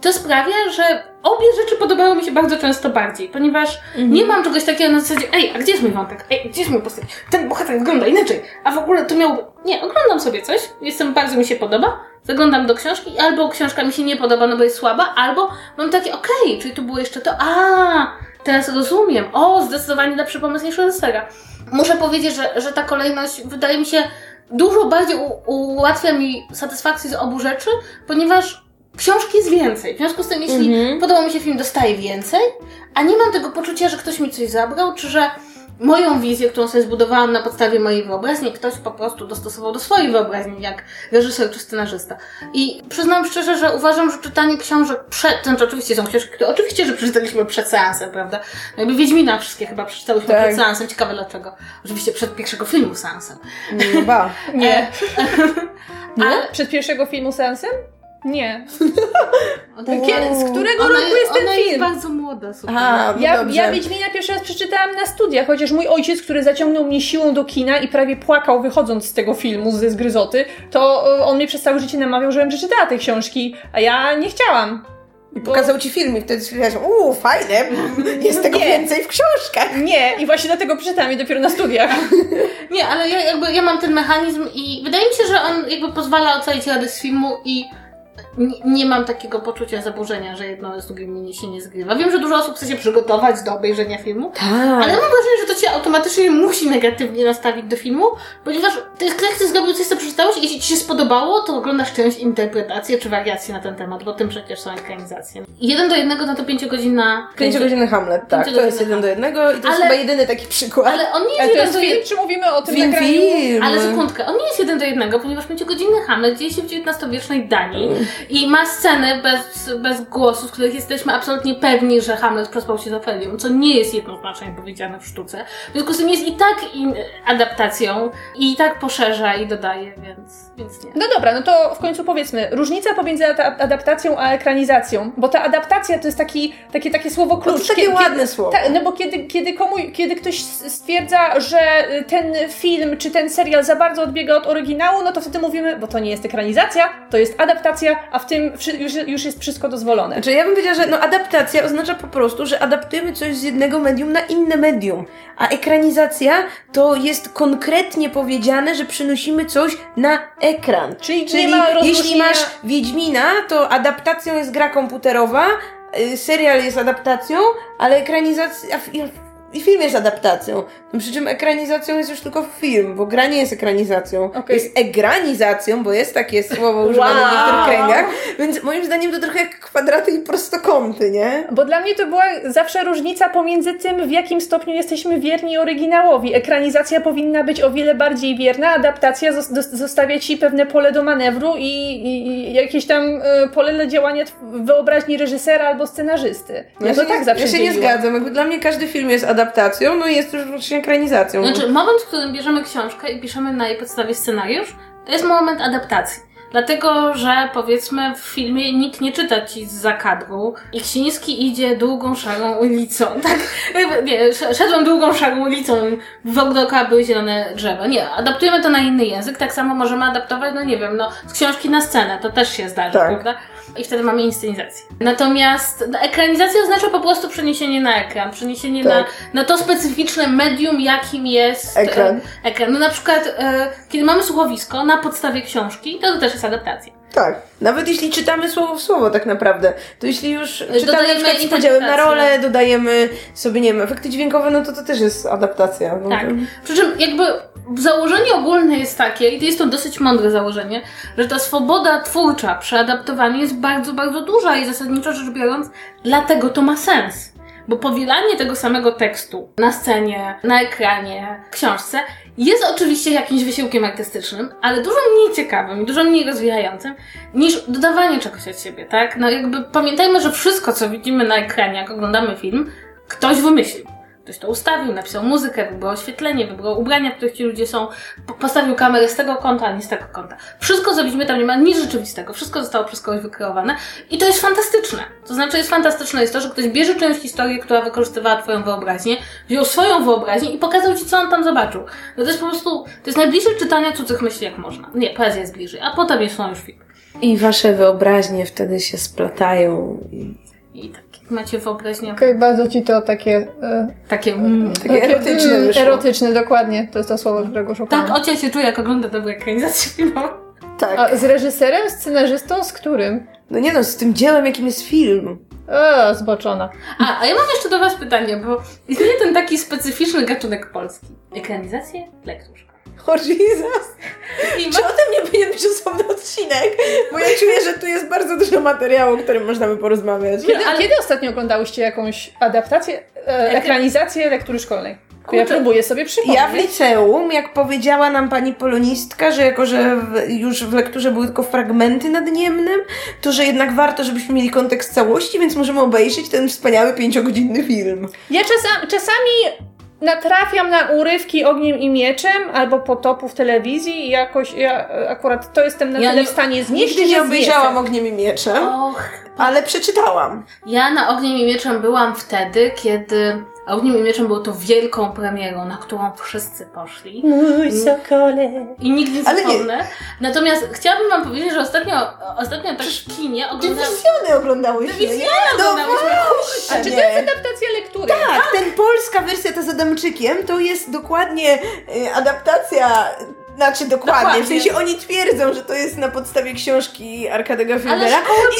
[SPEAKER 3] to sprawia, że obie rzeczy podobały mi się bardzo często bardziej, ponieważ mhm. nie mam czegoś takiego na zasadzie, ej, a gdzie jest mój wątek? Ej, gdzie jest mój postać? Ten bohater wygląda inaczej, a w ogóle to miałby... Nie, oglądam sobie coś, jestem, bardzo mi się podoba, zaglądam do książki, albo książka mi się nie podoba, no bo jest słaba, albo mam takie, okej, okay, czyli tu było jeszcze to, a teraz rozumiem, o, zdecydowanie lepszy pomysł niż reżysera. Muszę powiedzieć, że, że ta kolejność wydaje mi się dużo bardziej u, ułatwia mi satysfakcję z obu rzeczy, ponieważ książki jest więcej. W związku z tym, jeśli mhm. podoba mi się film, dostaję więcej, a nie mam tego poczucia, że ktoś mi coś zabrał, czy że moją wizję, którą sobie zbudowałam na podstawie mojej wyobraźni, ktoś po prostu dostosował do swojej wyobraźni, jak reżyser czy scenarzysta. I przyznam szczerze, że uważam, że czytanie książek przed, znaczy oczywiście są książki, które oczywiście, że przeczytaliśmy przed seansem, prawda? No jakby Wiedźmina wszystkie chyba przeczytałyśmy tak. przed seansem, ciekawe dlaczego. Oczywiście przed pierwszego filmu seansem.
[SPEAKER 1] No ba.
[SPEAKER 2] Nie. Nie? Ale... Przed pierwszego filmu seansem? Nie. Kiedy, z którego
[SPEAKER 3] ona,
[SPEAKER 2] roku jest ten
[SPEAKER 3] ona
[SPEAKER 2] film?
[SPEAKER 3] jest bardzo młoda, super.
[SPEAKER 2] A, no ja, ja Wiedźmina pierwszy raz przeczytałam na studiach, chociaż mój ojciec, który zaciągnął mnie siłą do kina i prawie płakał wychodząc z tego filmu, ze zgryzoty, to e, on mnie przez całe życie namawiał, żebym przeczytała te książki, a ja nie chciałam.
[SPEAKER 1] I pokazał ci film i wtedy stwierdziłaś, uuu, fajne, jest tego nie. więcej w książkach.
[SPEAKER 2] Nie, i właśnie dlatego przeczytałam je dopiero na studiach.
[SPEAKER 3] nie, ale ja jakby, ja mam ten mechanizm i wydaje mi się, że on jakby pozwala ocalić radę z filmu i nie, nie, mam takiego poczucia zaburzenia, że jedno z drugim mi się nie zgrywa. Wiem, że dużo osób chce się przygotować do obejrzenia filmu,
[SPEAKER 1] tak.
[SPEAKER 3] ale mam wrażenie, że to cię automatycznie musi negatywnie nastawić do filmu, ponieważ ty, jak ty zrobił coś, co przeczytałeś i jeśli ci się spodobało, to oglądasz część interpretację czy wariację na ten temat, bo tym przecież są ekranizacje. Jeden do jednego na to pięciogodzinna...
[SPEAKER 1] Pięciogodzinny Hamlet, tak. To jest jeden do jednego i to ale, jest chyba jedyny taki przykład.
[SPEAKER 3] Ale on nie jest
[SPEAKER 2] jeden do jednego. Czy mówimy o tym film?
[SPEAKER 3] Film. Ale sekundkę, on nie jest jeden do jednego, ponieważ pięciogodzinny Hamlet dzieje się w XIX-wiecznej Danii. I ma sceny bez, bez głosu, w których jesteśmy absolutnie pewni, że Hamlet przespał się z Ofelią, co nie jest jednoznacznie powiedziane w sztuce. W związku z tym jest i tak in, adaptacją, i tak poszerza i dodaje, więc, więc nie.
[SPEAKER 2] No dobra, no to w końcu powiedzmy, różnica pomiędzy adaptacją a ekranizacją, bo ta adaptacja to jest taki, takie, takie słowo klucz. To
[SPEAKER 1] jest takie ładne kiedy, słowo. Ta,
[SPEAKER 2] no bo kiedy, kiedy, komu, kiedy ktoś stwierdza, że ten film czy ten serial za bardzo odbiega od oryginału, no to wtedy mówimy, bo to nie jest ekranizacja, to jest adaptacja, a w tym już, już jest wszystko dozwolone.
[SPEAKER 1] Znaczy ja bym powiedziała, że no adaptacja oznacza po prostu, że adaptujemy coś z jednego medium na inne medium, a ekranizacja to jest konkretnie powiedziane, że przynosimy coś na ekran.
[SPEAKER 2] Czyli, Czyli nie ma
[SPEAKER 1] jeśli masz Wiedźmina, to adaptacją jest gra komputerowa, y, serial jest adaptacją, ale ekranizacja i film jest adaptacją. No przy czym ekranizacją jest już tylko film, bo gra nie jest ekranizacją.
[SPEAKER 2] Okej.
[SPEAKER 1] Jest egranizacją, bo jest takie słowo używane w
[SPEAKER 2] Wow.
[SPEAKER 1] niektórych kręgach, więc moim zdaniem to trochę jak kwadraty i prostokąty, nie?
[SPEAKER 2] Bo dla mnie to była zawsze różnica pomiędzy tym, w jakim stopniu jesteśmy wierni oryginałowi. Ekranizacja powinna być o wiele bardziej wierna, adaptacja zostawia ci pewne pole do manewru i, i, i jakieś tam e, pole do działania wyobraźni reżysera albo scenarzysty. Ja, to
[SPEAKER 1] się
[SPEAKER 2] tak
[SPEAKER 1] nie,
[SPEAKER 2] zawsze
[SPEAKER 1] Ja się nie zgadzam. Jakby dla mnie każdy film jest adaptacją, no i jest już właśnie ekranizacją.
[SPEAKER 3] Znaczy, moment, w którym bierzemy książkę i piszemy na jej podstawie scenariusz, to jest moment adaptacji. Dlatego, że powiedzmy w filmie nikt nie czyta ci z zakadru i Ksiński idzie długą, szarą ulicą, tak? Nie, sz- szedłem długą, szarą ulicą, wokół dookoła były zielone drzewa. Nie, adaptujemy to na inny język, tak samo możemy adaptować, no nie wiem, no z książki na scenę, to też się zdarza,
[SPEAKER 1] Tak.
[SPEAKER 3] prawda? I wtedy mamy inscenizację. Natomiast no, ekranizacja oznacza po prostu przeniesienie na ekran, przeniesienie na,
[SPEAKER 1] Tak.
[SPEAKER 3] na to specyficzne medium, jakim jest
[SPEAKER 1] Ekran.
[SPEAKER 3] e, ekran. No na przykład, e, kiedy mamy słuchowisko na podstawie książki, to, to też jest adaptacja.
[SPEAKER 1] Tak. Nawet jeśli czytamy słowo w słowo tak naprawdę, to jeśli już czytamy na
[SPEAKER 3] Dodajemy
[SPEAKER 1] przykład z podziałem na rolę, dodajemy sobie, nie wiem, efekty dźwiękowe, no to to też jest adaptacja.
[SPEAKER 3] Tak. Przy czym jakby założenie ogólne jest takie, i to jest to dosyć mądre założenie, że ta swoboda twórcza przy adaptowaniu jest bardzo, bardzo duża i zasadniczo rzecz biorąc, dlatego to ma sens. Bo powielanie tego samego tekstu na scenie, na ekranie, w książce jest oczywiście jakimś wysiłkiem artystycznym, ale dużo mniej ciekawym i dużo mniej rozwijającym niż dodawanie czegoś od siebie, tak? No jakby pamiętajmy, że wszystko, co widzimy na ekranie, jak oglądamy film, ktoś wymyślił. Ktoś to ustawił, napisał muzykę, wybrał oświetlenie, wybrał ubrania, w których ci ludzie są, po- postawił kamerę z tego kąta, a nie z tego kąta. Wszystko, widzimy, tam nie ma nic rzeczywistego. Wszystko zostało przez kogoś wykreowane i to jest fantastyczne. To znaczy, jest fantastyczne jest to, że ktoś bierze czyjąś historię, która wykorzystywała twoją wyobraźnię, wziął swoją wyobraźnię i pokazał ci, co on tam zobaczył. No to jest po prostu, to jest najbliższe czytania cudzych myśli, jak można. Nie, poezja jest bliżej, a potem jest już film.
[SPEAKER 1] I wasze wyobraźnie wtedy się splatają. I...
[SPEAKER 3] Tak, macie wyobraźnię,
[SPEAKER 2] Okej, bardzo ci to takie... E,
[SPEAKER 3] takie... Mm,
[SPEAKER 1] Takie erotyczne
[SPEAKER 2] mm,
[SPEAKER 1] wyszło.
[SPEAKER 2] Erotyczne, dokładnie. To jest to słowo, którego szukałam.
[SPEAKER 3] tak, ocia się czuje, jak ogląda dobrą ekranizację filmową.
[SPEAKER 1] Tak.
[SPEAKER 2] A z reżyserem, scenarzystą, z którym?
[SPEAKER 1] No nie no, z tym dziełem, jakim jest film.
[SPEAKER 2] O, zboczona.
[SPEAKER 3] A, a ja mam jeszcze do Was pytanie, bo istnieje ten taki specyficzny gatunek polski. Ekranizacje lektusz.
[SPEAKER 1] O Jesus.
[SPEAKER 3] I
[SPEAKER 1] Czy o tym nie powinien być osobny odcinek? Bo ja czuję, że tu jest bardzo dużo materiału, o którym można by porozmawiać.
[SPEAKER 2] Kiedy,
[SPEAKER 3] ale-
[SPEAKER 2] kiedy ostatnio oglądałyście jakąś adaptację, e, ekranizację lektury szkolnej? Ja próbuję sobie przypomnieć.
[SPEAKER 1] Ja w liceum, jak powiedziała nam pani polonistka, że jako, że w, już w lekturze były tylko fragmenty nad Niemnem, to że jednak warto, żebyśmy mieli kontekst całości, więc możemy obejrzeć ten wspaniały pięciogodzinny film.
[SPEAKER 2] Ja czasami, czasami natrafiam na urywki ogniem i mieczem albo potopu w telewizji i jakoś ja e, akurat to jestem na
[SPEAKER 3] Ja
[SPEAKER 2] tyle
[SPEAKER 3] nie-
[SPEAKER 2] w stanie znieść,
[SPEAKER 1] Nigdy nie obejrzałam. Ogniem i Mieczem,
[SPEAKER 3] Och,
[SPEAKER 1] ale przeczytałam.
[SPEAKER 3] ja na Ogniem i Mieczem byłam wtedy, kiedy Ogniem i Mieczem było to wielką premierą, na którą wszyscy poszli.
[SPEAKER 2] Mój sokole.
[SPEAKER 3] I nigdy nie zapomnę. Natomiast chciałabym Wam powiedzieć, że ostatnio, ostatnio tak w kinie oglądałam...
[SPEAKER 1] Dywizjony oglądałyśmy,
[SPEAKER 3] Dywizjony oglądałyśmy.
[SPEAKER 1] właśnie.
[SPEAKER 2] A czy to jest adaptacja lektury?
[SPEAKER 1] Tak, ten polska wersja ta z Adamczykiem to jest dokładnie y, adaptacja, znaczy dokładnie,
[SPEAKER 3] Dokładnie.
[SPEAKER 1] w sensie oni twierdzą, że to jest na podstawie książki Arkadego
[SPEAKER 3] szkoły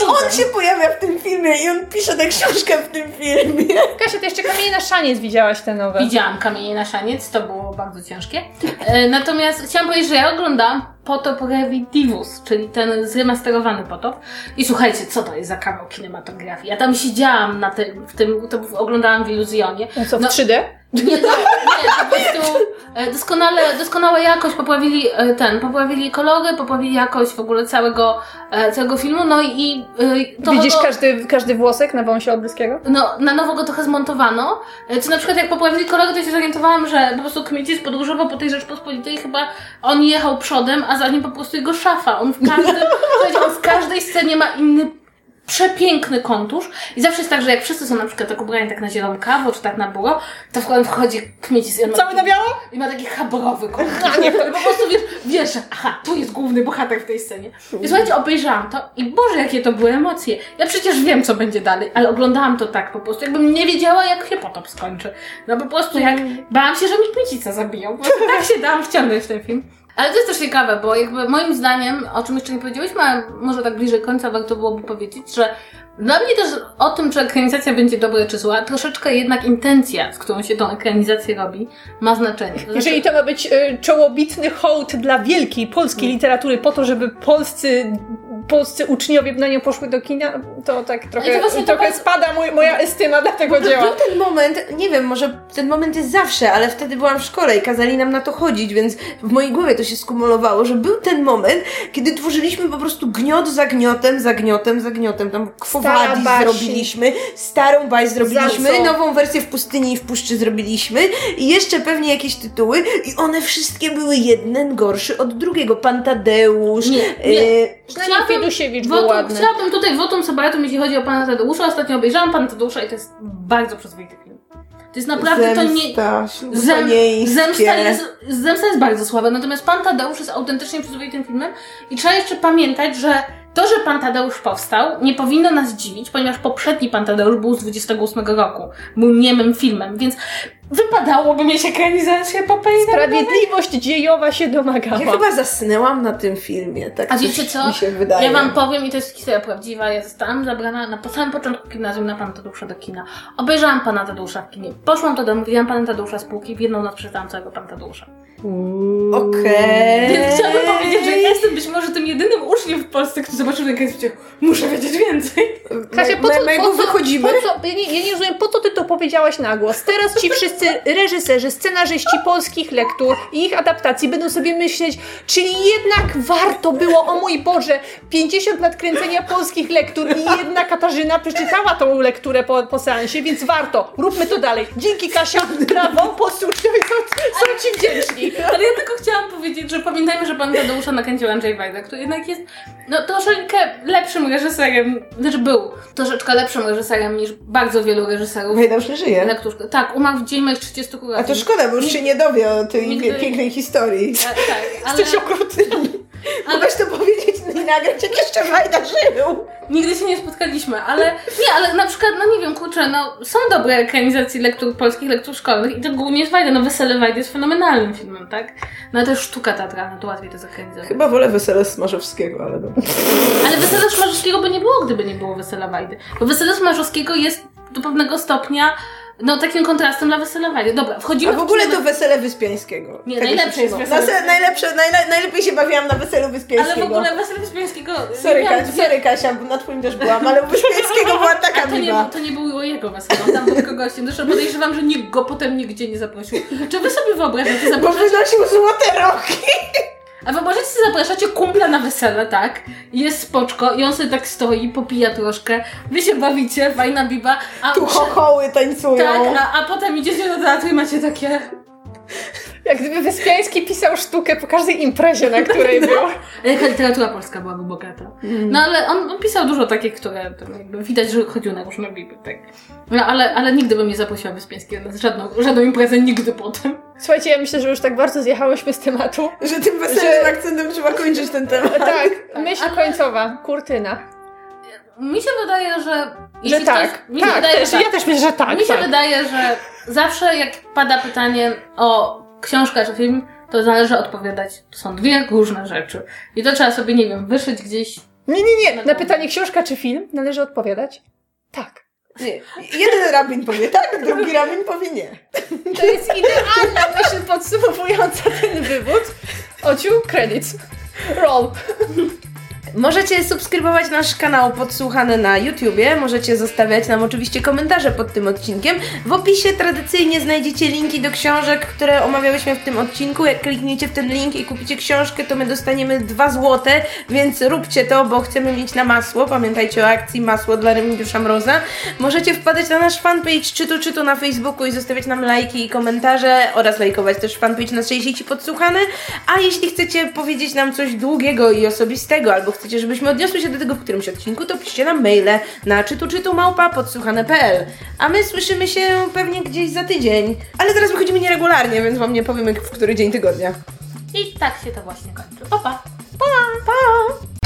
[SPEAKER 1] i on
[SPEAKER 3] potem.
[SPEAKER 1] się pojawia w tym filmie i on pisze tę książkę w tym filmie.
[SPEAKER 2] Kasia, ty jeszcze kamienie na szaniec widziałaś te nowe.
[SPEAKER 3] Widziałam Kamienie na szaniec, to było bardzo ciężkie. E, natomiast chciałam powiedzieć, że ja oglądałam Potop Revivus, czyli ten zremasterowany Potop. I słuchajcie, co to jest za kawał kinematografii? Ja tam siedziałam na tym, w tym, to oglądałam w Iluzjonie.
[SPEAKER 2] No co, w
[SPEAKER 3] No.
[SPEAKER 2] 3D?
[SPEAKER 3] Nie, to, nie, po prostu e, doskonale, doskonała jakość, poprawili e, ten, poprawili kolory, poprawili jakość w ogóle całego, e, całego filmu, no i to
[SPEAKER 2] Widzisz każdy, każdy włosek na wąsie Olbryskiego?
[SPEAKER 3] no, na nowo go trochę zmontowano. Co na przykład jak poprawili kolory, to się zorientowałam, że po prostu Kmicic podróżował po tej Rzeczpospolitej chyba on jechał przodem, a za nim po prostu jego szafa. On w każdym, on w każdej scenie ma inny przepiękny kontusz i zawsze jest tak, że jak wszyscy są na przykład tak ubrani tak na zielonkawą, czy tak na buro, to w wchodzi Kmicic i on ma
[SPEAKER 2] Cały na biało?
[SPEAKER 3] i ma taki habrowy kontusz. A nie, po prostu wiesz, wiesz, aha, tu jest główny bohater w tej scenie. I słuchajcie, obejrzałam to i Boże, jakie to były emocje. Ja przecież wiem, co będzie dalej, ale oglądałam to tak po prostu, jakbym nie wiedziała, jak się potop skończy. No po prostu jak, bałam się, że mi Kmicica zabiją. Tak się dałam wciągnąć w ten film. Ale to jest też ciekawe, bo jakby moim zdaniem, o czym jeszcze nie powiedzieliśmy, ale może tak bliżej końca warto byłoby powiedzieć, że dla mnie też o tym, czy ekranizacja będzie dobra czy zła, troszeczkę jednak intencja, z którą się tą ekranizację robi, ma znaczenie. To znaczy,
[SPEAKER 2] Jeżeli to ma być y, czołobitny hołd dla wielkiej polskiej literatury po to, żeby polscy, polscy uczniowie na nią poszły do kina, to tak trochę,
[SPEAKER 3] to właśnie to
[SPEAKER 2] trochę
[SPEAKER 3] bardzo-
[SPEAKER 2] spada mój, moja estyma dla tego dzieła.
[SPEAKER 1] Był ten moment, nie wiem, może ten moment jest zawsze, ale wtedy byłam w szkole i kazali nam na to chodzić, więc w mojej głowie to się skumulowało, że był ten moment, kiedy tworzyliśmy po prostu gniot za gniotem, za gniotem, za gniotem. Tam kwowadis
[SPEAKER 2] baśń.
[SPEAKER 1] zrobiliśmy, starą baś zrobiliśmy, nową wersję w pustyni i w puszczy zrobiliśmy i jeszcze pewnie jakieś tytuły i one wszystkie były jeden gorszy od drugiego. Pan Tadeusz,
[SPEAKER 3] Nie, nie.
[SPEAKER 1] e,
[SPEAKER 2] Fiedusiewicz był ładny.
[SPEAKER 3] chciałabym tutaj wotum sabatum, jeśli chodzi o pana Tadeusza. Ostatnio obejrzałam pana Tadeusza i to jest bardzo przyzwoity film. To jest naprawdę to nie.
[SPEAKER 1] zemsta,
[SPEAKER 3] Zem, zemsta, jest, zemsta jest bardzo słaba, natomiast Pan Tadeusz jest autentycznie przyzwoitym filmem i trzeba jeszcze pamiętać, że to, że Pan Tadeusz powstał, nie powinno nas dziwić, ponieważ poprzedni Pan Tadeusz był z 28 roku. Był niemym filmem, więc wypadałoby mieć ekranizację Popeye.
[SPEAKER 2] Sprawiedliwość dziejowa się domagała.
[SPEAKER 1] Ja chyba zasnęłam na tym filmie, tak
[SPEAKER 3] A wiecie co?
[SPEAKER 1] mi się wydaje.
[SPEAKER 3] Ja wam powiem, i to jest historia prawdziwa, ja zostałam zabrana na po samym początku gimnazjum na Pana Tadeusza do kina. Obejrzałam Pana Tadeusza w kinie. Poszłam do domu, widziałam Pana Tadeusza z półki, w jedną noc przeczytałam całego Pana Tadeusza.
[SPEAKER 1] Okej.
[SPEAKER 3] Więc chciałabym powiedzieć, że jestem być może tym jedynym uczniem w Polsce, który zobaczył i powiedział, muszę wiedzieć więcej.
[SPEAKER 2] Kasia, po
[SPEAKER 1] My-
[SPEAKER 2] co,
[SPEAKER 1] mego
[SPEAKER 2] po co,
[SPEAKER 1] wychodzimy?
[SPEAKER 2] Po co, ja, nie, ja nie rozumiem, po co ty to powiedziałaś na głos? Teraz ci wszyscy reżyserzy, scenarzyści polskich lektur i ich adaptacji będą sobie myśleć, czyli jednak warto było, o mój Boże, 50 lat kręcenia polskich lektur i jedna Katarzyna przeczytała tą lekturę po, po seansie, więc warto, róbmy to dalej. Dzięki Kasia, brawo, uczniowie są, są ci wdzięczni.
[SPEAKER 3] Ale ja tylko chciałam powiedzieć, że pamiętajmy, że Pan Tadeusza nakręcił Andrzej Wajda, który jednak jest no, troszeczkę lepszym reżyserem, znaczy był troszeczkę lepszym reżyserem niż bardzo wielu reżyserów.
[SPEAKER 1] Wejda już nie żyje.
[SPEAKER 3] Lektuszka. Tak, umarł w dzień moich 30
[SPEAKER 1] A
[SPEAKER 3] urodzin.
[SPEAKER 1] to szkoda, bo już się nie dowie o tej
[SPEAKER 3] Nigdy-
[SPEAKER 1] pięknej historii.
[SPEAKER 3] A, tak, ale
[SPEAKER 2] Jesteś okrutny.
[SPEAKER 3] Ale-
[SPEAKER 1] Mogłeś to powiedzieć i nagrać, jak jeszcze Wajda żył.
[SPEAKER 3] nigdy się nie spotkaliśmy, ale nie, ale na przykład, no nie wiem, kurczę, no są dobre ekranizacje lektur polskich, lektur szkolnych i to głównie jest Wajda, no Wesele Wajdy jest fenomenalnym filmem, tak? No to jest sztuka teatralna, to łatwiej to zakranizować.
[SPEAKER 1] Chyba wolę Wesele Smarzowskiego, ale dobra.
[SPEAKER 3] Ale Wesela Smarzowskiego by nie było, gdyby nie było Wesela Wajdy. Bo Wesele Smarzowskiego jest do pewnego stopnia no takim kontrastem dla Wesela Wajdy. Dobra, wchodzimy
[SPEAKER 1] A w ogóle to Wesele Wyspiańskiego.
[SPEAKER 3] Nie, najlepsze jest. Wesele
[SPEAKER 1] Nase- najlepsze, najle, najlepiej się bawiłam na Weselu
[SPEAKER 3] Ale
[SPEAKER 1] Wyspiańskiego.
[SPEAKER 3] w ogóle Wesele Wyspiańskiego...
[SPEAKER 1] Sorry, Ka-
[SPEAKER 3] dwie-
[SPEAKER 1] sorry Kasia, bo na twoim też byłam, ale u Wyspiańskiego była taka
[SPEAKER 3] A to nie,
[SPEAKER 1] miła.
[SPEAKER 3] to nie było jego wesele, on tam był tylko gościem. Zresztą podejrzewam, że nikt go potem nigdzie nie zaprosił. Czy wy sobie wyobrażacie,
[SPEAKER 1] Bo
[SPEAKER 3] zapraszacie,
[SPEAKER 1] wynosił złote roki.
[SPEAKER 3] A wyobrażacie sobie, zapraszacie kumpla na wesele, tak? Jest spoczko i on sobie tak stoi, popija troszkę, wy się bawicie, fajna biba, a...
[SPEAKER 1] Tu chochoły tańcują.
[SPEAKER 3] Tak, a, a potem idziecie do teatru i macie takie...
[SPEAKER 2] Jak gdyby Wyspiański pisał sztukę po każdej imprezie, na której był.
[SPEAKER 3] Jaka literatura polska byłaby bogata. No ale on, on pisał dużo takich, które widać, że chodził na różne biby, tak. No ale, ale nigdy bym nie zaprosiła Wyspiańskiego na żadną, żadną imprezę, nigdy potem.
[SPEAKER 2] Słuchajcie, ja myślę, że już tak bardzo zjechałyśmy z tematu.
[SPEAKER 1] Że tym weselnym akcentem trzeba kończyć ten temat.
[SPEAKER 2] Tak, myśl
[SPEAKER 3] Ale-
[SPEAKER 2] końcowa, kurtyna.
[SPEAKER 3] Mi się wydaje, że...
[SPEAKER 2] Że tak,
[SPEAKER 3] ktoś, mi się
[SPEAKER 2] tak,
[SPEAKER 3] wydaje,
[SPEAKER 2] też,
[SPEAKER 3] że tak.
[SPEAKER 2] ja też myślę, że tak.
[SPEAKER 3] Mi się
[SPEAKER 2] tak.
[SPEAKER 3] wydaje, że zawsze jak pada pytanie o książkę czy film, to należy odpowiadać. To są dwie różne rzeczy. I to trzeba sobie, nie wiem, wyszyć gdzieś.
[SPEAKER 2] Nie, nie, nie. Na pytanie książka czy film należy odpowiadać tak.
[SPEAKER 1] Nie. Jeden rabin powie tak, drugi rabin powie nie.
[SPEAKER 2] To jest idealna myśl podsumowująca ten wywód. Ociu, credits. Roll.
[SPEAKER 1] Możecie subskrybować nasz kanał Podsłuchane na YouTubie, możecie zostawiać nam oczywiście komentarze pod tym odcinkiem. W opisie tradycyjnie znajdziecie linki do książek, które omawiałyśmy w tym odcinku. Jak klikniecie w ten link i kupicie książkę, to my dostaniemy 2 złote, więc róbcie to, bo chcemy mieć na masło. Pamiętajcie o akcji Masło dla Remigiusza Mroza. Możecie wpadać na nasz fanpage Czytu Czytu na Facebooku i zostawiać nam lajki i komentarze oraz lajkować też fanpage naszej sieci Podsłuchane. A jeśli chcecie powiedzieć nam coś długiego i osobistego, albo chcecie, żebyśmy odniosły się do tego w którymś odcinku, to piszcie nam maile na czytuczytumałpa podsłuchane.pl A my słyszymy się pewnie gdzieś za tydzień. Ale teraz wychodzimy nieregularnie, więc wam nie powiemy w który dzień tygodnia.
[SPEAKER 3] I tak się to właśnie kończy. Pa, pa!
[SPEAKER 1] Pa!